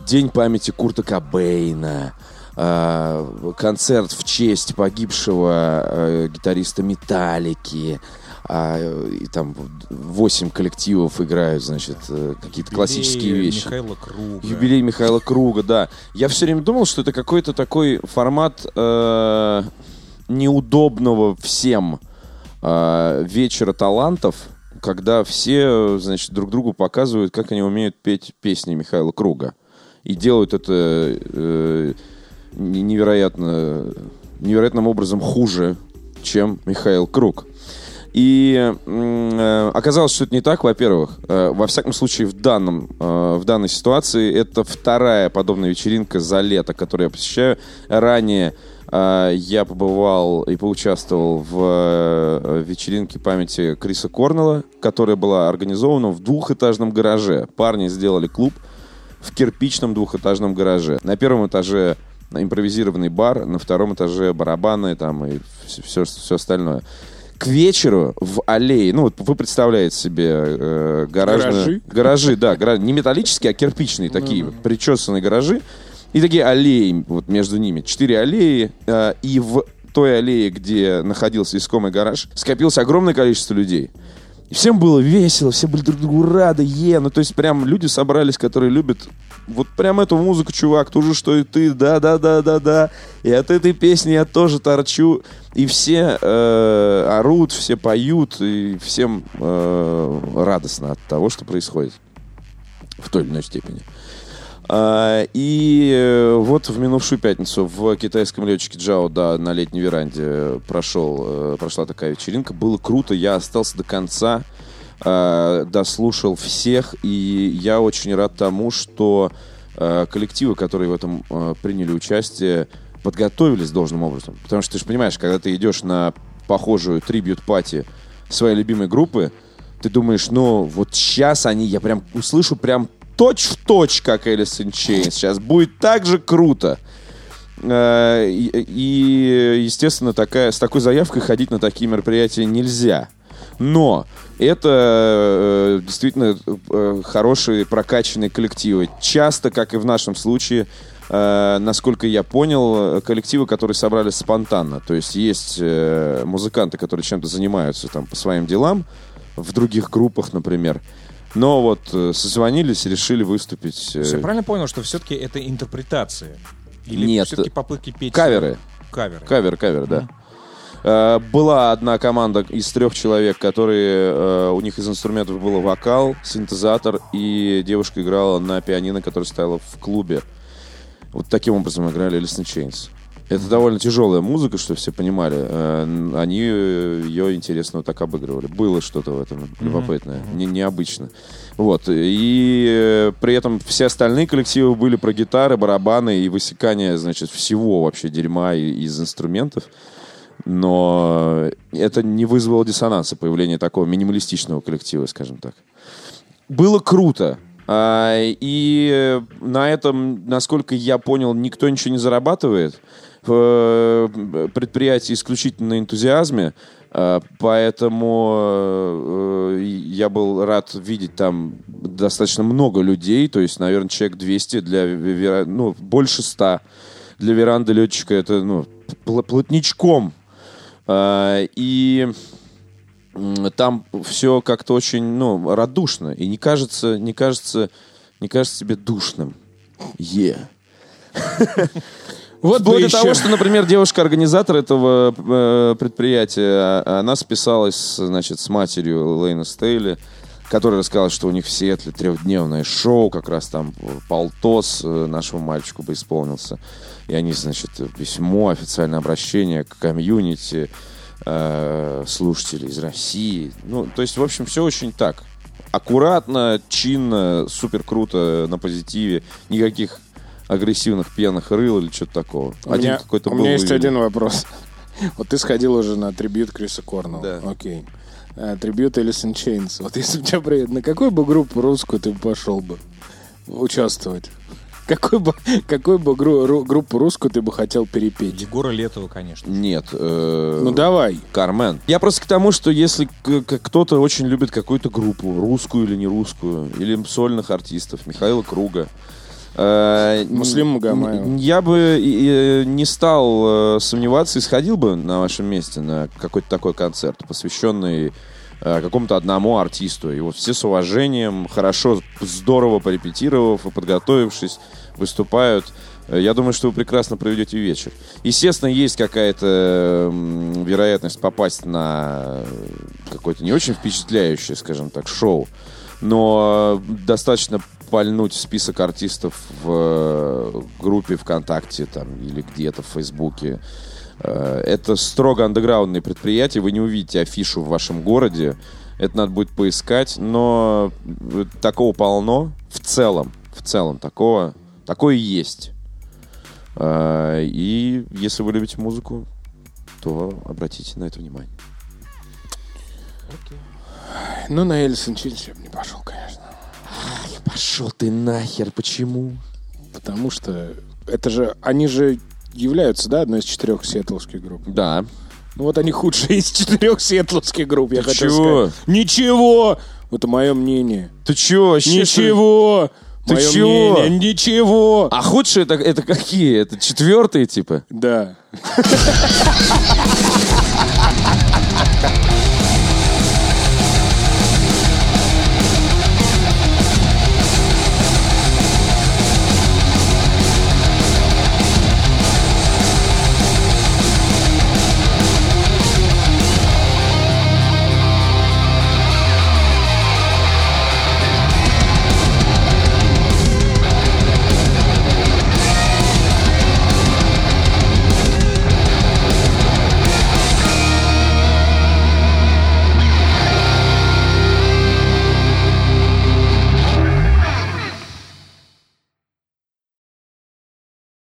День памяти Курта Кобейна, концерт в честь погибшего э, гитариста Металлики, а, и там восемь коллективов играют, значит, э, какие-то классические вещи. Михаила Круга. Юбилей Михаила Круга, да. Я все время думал, что это какой-то такой формат э, неудобного всем э, вечера талантов, когда все, значит, друг другу показывают, как они умеют петь песни Михаила Круга. И делают это э, невероятно, невероятным образом хуже, чем Михаил Круг. И э, оказалось, что это не так, во-первых. Э, во всяком случае, в, данном, э, в данной ситуации это вторая подобная вечеринка за лето, которую я посещаю. Ранее э, я побывал и поучаствовал в э, вечеринке памяти Криса Корнелла, которая была организована в двухэтажном гараже. Парни сделали клуб в кирпичном двухэтажном гараже. На первом этаже импровизированный бар, на втором этаже барабаны там и все, все остальное. К вечеру в аллее, ну вот вы представляете себе э, гаражные- Гаражи? гаражи, да, гара- не металлические, а кирпичные такие, вот, причесанные гаражи, и такие аллеи вот между ними, четыре аллеи, э, и в той аллее, где находился искомый гараж, скопилось огромное количество людей. Всем было весело, все были друг другу рады, е, ну то есть прям люди собрались, которые любят вот прям эту музыку, чувак, ту же, что и ты, да-да-да-да-да, и от этой песни я тоже торчу, и все э, орут, все поют, и всем э, радостно от того, что происходит. В той или иной степени. А, И э, вот в минувшую пятницу в китайском летчике Джао, да, на летней веранде прошел, э, прошла такая вечеринка. Было круто, я остался до конца, э, дослушал всех, и я очень рад тому, что коллективы, которые в этом приняли участие, подготовились должным образом. Потому что ты же понимаешь, когда ты идешь на похожую трибют-пати своей любимой группы, ты думаешь, ну, вот сейчас они, я прям услышу прям точь в точь, как Alice Chains. Сейчас будет так же круто. Э, И, естественно, такая, с такой заявкой ходить на такие мероприятия нельзя. Но это э, действительно э, хорошие прокачанные коллективы. Часто, как и в нашем случае, э, насколько я понял, коллективы, которые собрались спонтанно. То есть есть э, музыканты, которые чем-то занимаются там по своим делам, в других группах, например. Но вот э, созвонились, решили выступить. э, Я правильно понял, что все-таки это интерпретации? Или Нет. все-таки попытки петь? Каверы. Каверы. Кавер, кавер, да. Э, Была одна команда из трех человек, которые у них из инструментов было вокал, синтезатор, и девушка играла на пианино, которая стояла в клубе. Вот таким образом играли in Chains. Это довольно тяжелая музыка, что все понимали. Э, Они ее интересно вот так обыгрывали. Было что-то в этом любопытное, не, необычно. Вот. И э, при этом все остальные коллективы были про гитары, барабаны и высекание, значит, всего вообще дерьма из инструментов. Но это не вызвало диссонанса, появление такого минималистичного коллектива, скажем так. Было круто. А, И э, на этом, насколько я понял, никто ничего не зарабатывает. Э, Предприятие исключительно на энтузиазме. А, Поэтому э, я был рад видеть там достаточно много людей. То есть, наверное, человек 200 для... Ну, больше 100. Для веранды летчика это, ну, пл- плотничком. И там все как-то очень, ну, радушно. И не кажется, не кажется, не кажется тебе душным. Е. Вот Вплоть до еще- того, что, например, девушка-организатор этого э, предприятия, а- она списалась, значит, с матерью Лейна Стейли, которая рассказала, что у них в Сиэтле трехдневное шоу, как раз там полтос э, нашему мальчику бы исполнился. И они, значит, письмо, официальное обращение к комьюнити э, слушателей из России. Ну, то есть, в общем, все очень так. Аккуратно, чинно, супер круто, на позитиве. Никаких агрессивных пьяных рыл или что-то такого. У один меня, какой-то у меня есть выведен. один вопрос. Вот ты сходил уже на трибют Криса Корнелла. Да. Окей. Трибют in Chains. Вот если бы тебя приедет, на какую бы группу русскую ты пошел бы участвовать? Какой бы, какую бы гру- ру- группу русскую ты бы хотел перепеть? Егора Летова, конечно. Нет. э, Ну давай. Кармен. Я просто к тому, что если кто-то очень любит какую-то группу, русскую или не русскую, или сольных артистов, Михаила Круга, Муслим н- Магомаев. Я бы не стал э, сомневаться и сходил бы на вашем месте на какой-то такой концерт, посвященный э, какому-то одному артисту. И вот все с уважением, хорошо, здорово порепетировав и подготовившись, выступают. Э, Я думаю, что вы прекрасно проведете вечер. Естественно, есть какая-то вероятность попасть на какое-то не очень впечатляющее, скажем так, шоу. Но э, достаточно пальнуть список артистов в э, группе ВКонтакте там, или где-то в Фейсбуке. Э, Это строго андеграундные предприятия, вы не увидите афишу в вашем городе. Это надо будет поискать, но э, такого полно. В целом, в целом, такого, такое есть. И если вы любите музыку, то обратите на это внимание. Ну, на in Chains я бы не пошел, конечно. Пошел ты нахер, почему? Потому что это же, они же являются, да, одной из четырех сиэтловских групп. Да. Ну вот они худшие из четырех сиэтловских групп, я Ты хотел чего? сказать. Ничего! Это мое мнение. Ты чё, вообще? Ничего! Ты Мое чего? мнение, Ничего! А худшие это, это какие? Это четвертые, типа? Да.